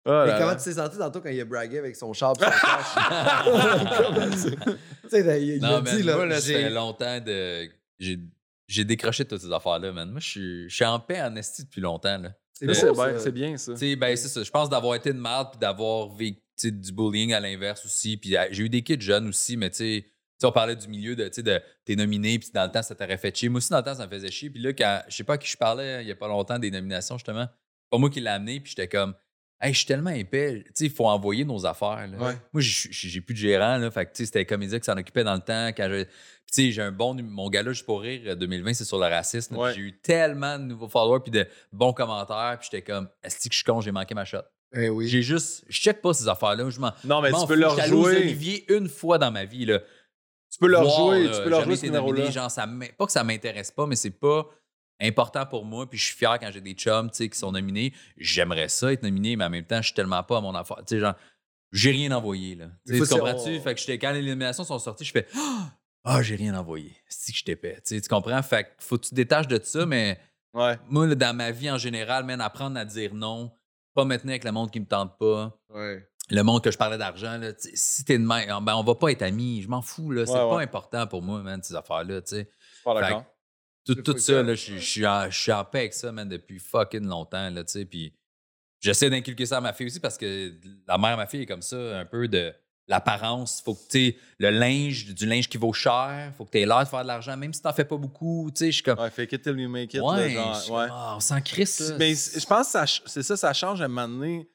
Ah Mais là comment là. tu t'es senti tantôt quand il a bragué avec son char son cash? tu sais, il, il Non, a mais dit, là, moi, là, ça j'ai- fait longtemps de. J'ai, j'ai décroché de toutes ces affaires-là, man. Moi, je suis, en paix en esti depuis longtemps, là. C'est bien, c'est bien, ça. Ben, c'est ça. Je pense d'avoir été une merde puis d'avoir vécu du bullying à l'inverse aussi. Puis j'ai eu des kids jeunes aussi, mais tu sais, on parlait du milieu de, de t'es nominé, puis dans le temps, ça t'aurait fait chier. Moi aussi, dans le temps, ça me faisait chier. Puis là, quand, je sais pas à qui je parlais il y a pas longtemps des nominations, justement. Pas moi qui l'ai amené, puis j'étais comme, hey, je suis tellement épais. Il faut envoyer nos affaires. là. Ouais. Moi, j'ai- plus de gérant, là. Fait c'était Comédia qui s'en occupait dans le temps. Quand j'ai un bon. Mon gala juste pour rire euh, 2020, c'est sur le racisme. Ouais. J'ai eu tellement de nouveaux followers, puis de bons commentaires. Puis j'étais comme, est-ce que je suis con, j'ai manqué ma shot. Eh oui. J'ai juste. Je check pas ces affaires-là. Je m'en. Non, mais tu peux leur jouer. Olivier une fois dans ma vie, là. Tu peux leur Voir, jouer. là, Tu peux leur jouer ce numéro-là. Pas que ça m'intéresse pas, mais c'est pas important pour moi. Puis je suis fier quand j'ai des chums qui sont nominés. J'aimerais ça être nominé, mais en même temps, je suis tellement pas à mon affaire. Tu sais, genre, j'ai rien envoyé. Là. Tu comprends-tu? on- Fait que quand les nominations sont sorties, je fais [GASPS] Ah, j'ai rien envoyé. C'est que je t'épais. Tu comprends? Fait que faut que tu te détaches de ça, mais Ouais. moi, là, dans ma vie en général, man, apprendre à dire non, pas tenir avec le monde qui me tente pas Ouais. le monde que je parlais d'argent, si t'es de même, ben on va pas être amis. Je m'en fous, là. C'est Ouais, pas important pour moi, man, ces affaires-là, tu sais. Je suis pas d'accord. Tout, tout ça, là, je je suis en, je suis en paix avec ça, man, depuis fucking longtemps, là, tu sais. Puis j'essaie d'inculquer ça à ma fille aussi parce que la mère de ma fille est comme ça, un peu de l'apparence. Faut que, tu le linge, du linge qui vaut cher, faut que t'aies l'air de faire de l'argent, même si t'en fais pas beaucoup, tu sais. Je suis comme, Ouais, fake it till you make it. ouais, là, genre, je suis ouais. comme, Ah, on s'en crisse. Mais je pense que c'est ça, ça change à un moment donné.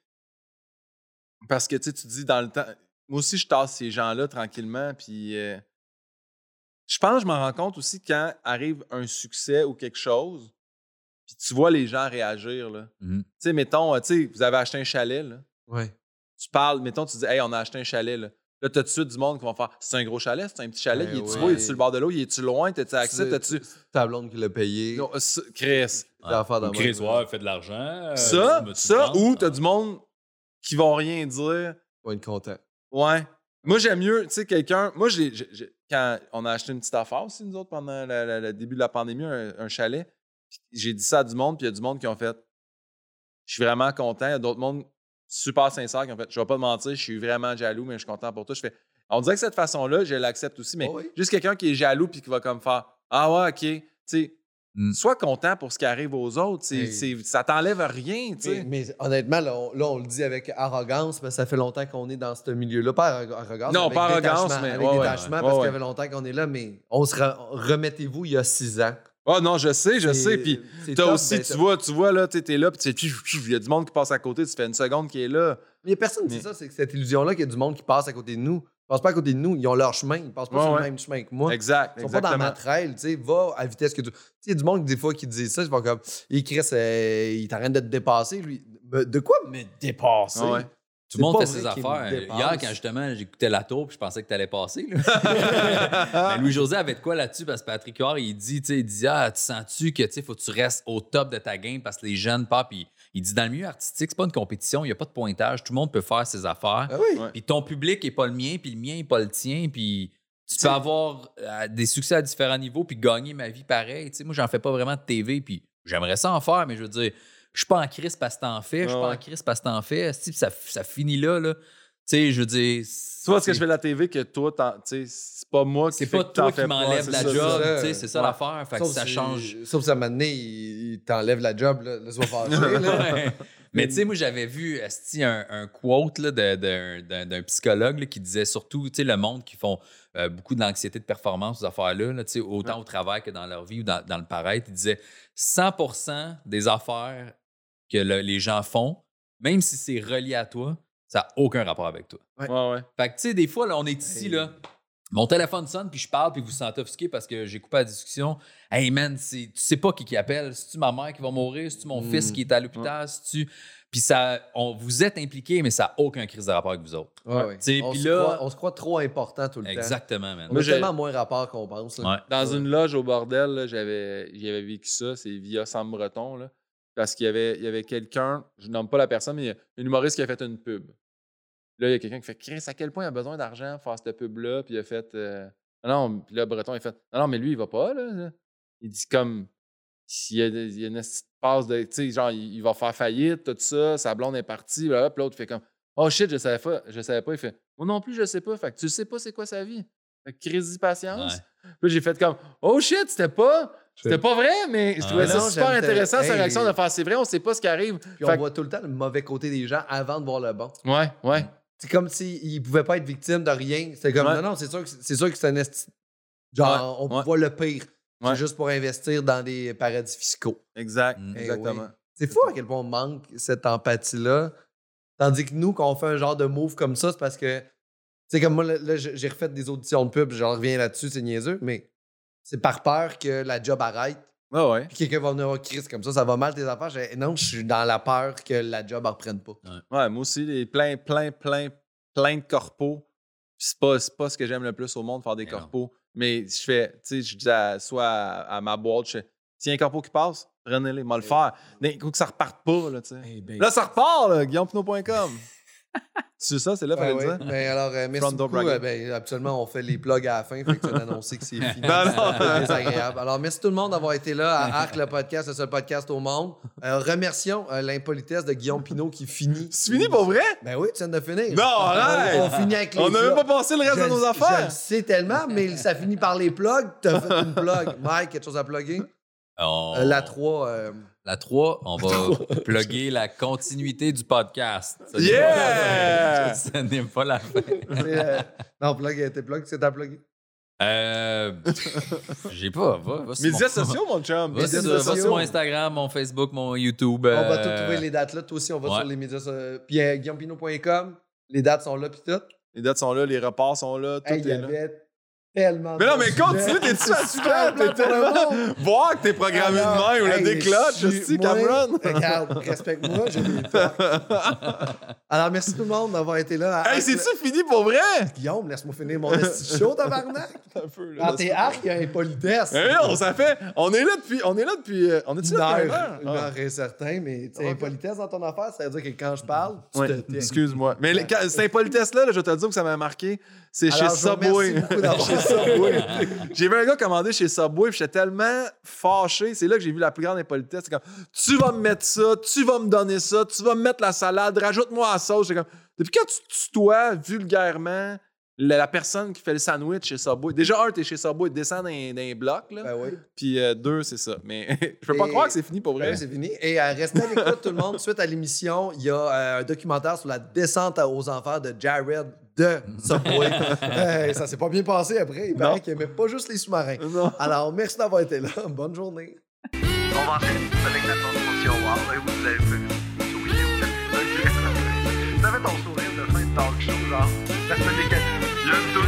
Parce que tu tu dis dans le temps. Moi aussi, je tasse ces gens-là tranquillement. Puis euh, je pense que je m'en rends compte aussi quand arrive un succès ou quelque chose. Puis tu vois les gens réagir. là. Mhm. Tu sais, mettons, euh, tu sais, vous avez acheté un chalet. Là. Ouais. Tu parles, mettons, tu dis, hey, on a acheté un chalet. Là, là tu as tout de suite du monde qui va faire, c'est un gros chalet, c'est un petit chalet. Ben il est-tu ouais. beau, il est-tu sur le bord de l'eau, il est-tu loin, t'as-tu accès, t'as-tu. ta blonde qui l'a payé. Non, Chris. De Chris, ouais, fait de l'argent. euh, Ça, ça ou t'as du monde qui vont rien dire. On va être content. Ouais. Moi, j'aime mieux, tu sais, quelqu'un. Moi, j'ai- quand on a acheté une petite affaire aussi, nous autres, pendant la- la- le début de la pandémie, un, un chalet, j'ai dit ça à du monde, puis il y a du monde qui ont fait Je suis vraiment content. Il y a d'autres monde super sincères qui ont fait Je vais pas te mentir, je suis vraiment jaloux, mais je suis content pour toi. Je fais On dirait que cette façon-là, je l'accepte aussi, mais Oh oui. juste quelqu'un qui est jaloux, puis qui va comme faire Ah ouais, ok. Tu sais, Mm. sois content pour ce qui arrive aux autres. C'est, ça t'enlève rien, tu sais. Mais, mais honnêtement, là on, là, on le dit avec arrogance, mais ça fait longtemps qu'on est dans ce milieu-là. Pas arro- arrogance, Non, avec pas arrogance, mais- avec ouais, détachement, ouais, parce qu'il y avait longtemps qu'on est là, mais on se re- remettez-vous il y a six ans. Ah non, je sais, je C'est- sais. Puis c'est T'as top, aussi, ben, tu vois, tu vois, là, tu es là, puis il y a du monde qui passe à côté, tu fais une seconde qui est là. Il n'y a personne qui Mais- dit ça, c'est que cette illusion-là qu'il y a du monde qui passe à côté de nous. Ils passent pas à côté de nous, ils ont leur chemin, ils passent pas Ouais, sur ouais. le même chemin que moi. Exact, Ils sont pas dans ma trail, tu sais, va à vitesse que tu. Tu sais, il y a du monde des fois qui disent ça, ils font comme, il Chris, euh, il t'arrête de te dépasser, lui. de quoi me dépasser? Ouais. Tout C'est le monde pas fait ses affaires. Hier, quand justement j'écoutais la tour, puis je pensais que t'allais passer. là. Mais [LAUGHS] [LAUGHS] Louis-José avait de quoi là-dessus parce que Patrick Huard, il dit, tu il dit, ah, tu sens-tu que, tu faut que tu restes au top de ta game parce que les jeunes pas, puis il dit, dans le milieu artistique, c'est pas une compétition, il n'y a pas de pointage, tout le monde peut faire ses affaires. Ah oui. Ouais. Puis ton public est pas le mien, puis le mien est pas le tien, puis tu peux avoir euh, des succès à différents niveaux, puis gagner ma vie pareil. Tu sais, moi, j'en fais pas vraiment de TV, puis j'aimerais ça en faire, mais je veux dire, je suis pas en crise parce que t'en fais, je suis Ah pas en crise parce que t'en fais. Ça, ça finit là, là. Tu sais, je veux dire. Tu vois ce que je fais de la TV que toi, tu sais, c'est pas moi qui C'est pas que toi qui m'enlève la job, tu sais, c'est ça l'affaire. Fait que ça change. Sauf si à un moment donné, il, t'enlève la job, là, fâcher. là. [LAUGHS] Ouais. [LAUGHS] Mais tu sais, moi, j'avais vu un, un quote là, de- d'un- d'un d'un psychologue là, qui disait surtout, tu sais, le monde qui font euh, beaucoup de l'anxiété de performance, ces affaires-là, là, tu sais, autant au travail que dans leur vie ou dans, dans le paraître, il disait 100% des affaires que le- les gens font, même si c'est relié à toi, ça n'a aucun rapport avec toi. Ouais, ouais. Fait que, tu sais, des fois, là, on est ici, Hey. là. Mon téléphone sonne, puis je parle, puis vous vous sentez offusqué parce que j'ai coupé la discussion. Hey man, c'est- tu sais pas qui qui appelle. C'est-tu ma mère qui va mourir? C'est-tu mon Mm. fils qui est à l'hôpital? C'est-tu. Puis ça, on, vous êtes impliqués, mais ça n'a aucun crise de rapport avec vous autres. Ouais, ouais. On, puis se là- croit, on se croit trop important tout le temps. Exactement, man. On Moi, a j'ai- tellement moins rapport qu'on pense. là. Ouais. Dans une loge au bordel, là, j'avais, j'avais vécu ça, c'est via Sam Breton. Là, parce qu'il y avait, il y avait quelqu'un, je nomme pas la personne, mais il y a un humoriste qui a fait une pub. Là, il y a quelqu'un qui fait Chris, à quel point il a besoin d'argent pour faire cette pub-là? Puis il a fait. euh, Non, non, puis là, Breton, il fait Non, non, mais lui, il va pas, là. là. Il dit comme. S'il y a, des- il y a une passe de. Tu sais, genre, il, il va faire faillite, tout ça, sa blonde est partie, là, puis l'autre fait comme Oh shit, je savais pas, je savais pas. Il fait Moi non plus, je sais pas. Fait que tu sais pas c'est quoi sa vie. Fait que crise patience. Ouais. Puis j'ai fait comme Oh shit, c'était pas. C'était pas vrai, mais je Ah. trouvais ça Non, super intéressant, sa Hey. réaction de faire c'est vrai, on sait pas ce qui arrive. Puis Fait on voit tout le temps le mauvais côté des gens avant de voir le bon. Ouais, ouais. C'est comme s'ils ne pouvaient pas être victimes de rien. C'était comme, Ouais. non, non, c'est sûr que c'est sûr que c'est un esti- Genre, Ouais, on ouais. voit le pire. Ouais. C'est juste pour investir dans des paradis fiscaux. Exact, Mm. Eh exactement. oui. C'est fou à quel point on manque cette empathie-là. Tandis que nous, quand on fait un genre de move comme ça, c'est parce que. C'est comme moi, là, j'ai refait des auditions de pub, j'en reviens là-dessus, c'est niaiseux, mais c'est par peur que la job arrête. Ouais, ouais. Puis quelqu'un va venir au Chris comme ça, ça va mal tes affaires. Je non, je suis dans la peur que la job ne reprenne pas. Ouais, moi aussi, les plein, plein, plein, plein de corpos. Puis c'est pas, c'est pas ce que j'aime le plus au monde, faire des Mais non. corpos. Mais je fais, tu sais, je dis à, soit à, à ma boîte, je fais, s'il y a un corpo qui passe, prenez-les, moi le faire. Mais il faut que ça reparte pas, là, tu sais. Là, ça repart, là, guillaumepinot.com. [LAUGHS] c'est ça, c'est là, Ben fallait oui. le dire? Ben alors, euh, merci Front beaucoup. Euh, ben, absolument, on fait les plugs à la fin, fait que tu viens d'annoncer que c'est [LAUGHS] fini. Non, non. C'est désagréable. Alors, merci tout le monde d'avoir été là à [LAUGHS] Arc, le podcast, le seul podcast au monde. Euh, remercions euh, l'impolitesse de Guillaume Pinot qui finit. C'est fini pour vrai? Ben oui, tu viens de finir. Non, arrête! On, on finit avec les On n'a même pas passé le reste Je de nos Je affaires. le sais tellement, mais ça finit par les plugs. T'as fait une plug. [LAUGHS] Mike, quelque chose à plugger? Euh, la 3. Euh, La 3, on va plugger la continuité du podcast. Yeah! pas la fin. Ce n'est pas la fin. euh, non, plug, tes plugs, c'est ta plug. Euh, j'ai pas. Va, va sur Médias mon- sociaux, mon chum. Va Médias sur, va sociaux. sur mon Instagram, mon Facebook, mon YouTube. On va euh, tout trouver les dates là. Toi aussi, on va ouais. sur les médias. so- Puis euh, guillaumepinot.com. Les dates sont là, puis tout. Les dates sont là, les repas sont là, tout Hey, y est là. avait tellement Mais non, mais continue, t'es-tu plan [LAUGHS] T'es tellement. Voir que t'es programmé Alors, de même, le hey, décloche, je suis- Cameron. [LAUGHS] Regarde, respecte-moi, j'ai des. Alors, merci tout le monde d'avoir été là. à Hey, c'est-tu fini pour vrai? Guillaume, laisse-moi finir mon esti chaud, tabarnak. [LAUGHS] Un. Dans tes arcs, il y a impolitesse. Eh non, ça fait. On est là depuis. On est là depuis. euh, On est-tu là depuis une heure? une Ah. heure et certain, mais tu impolitesse dans ton affaire, ça veut dire que quand je parle, tu te excuse-moi. Mais cette impolitesse-là, là, je vais te dire que ça m'a marqué. C'est chez Subway. [LAUGHS] j'ai vu un gars commander chez Subway, j'étais tellement fâché. C'est là que j'ai vu la plus grande impolitesse. C'est comme, tu vas me mettre ça, tu vas me donner ça, tu vas me mettre la salade, rajoute-moi la sauce. J'étais comme, depuis quand tu tutoies vulgairement la, la personne qui fait le sandwich chez Subway? Déjà, un, t'es chez Subway, descends dans, un- dans un bloc, là. Ben oui. Puis euh, deux, c'est ça. Mais [LAUGHS] je peux pas Et- croire que c'est fini pour Ben vrai. oui, c'est fini. Et euh, restez à l'écoute, tout le monde. Suite à l'émission, il y a euh, un documentaire sur la descente aux enfers de Jared de Subway. [LAUGHS] Ça s'est pas bien passé après. Il paraît qu'il aimait pas juste les sous-marins. Non. Alors, merci d'avoir été là. Bonne journée. On va enchaîner avec la wow. Et vous, avez. [LAUGHS] Vous avez ton sourire de fin de talk show, genre, y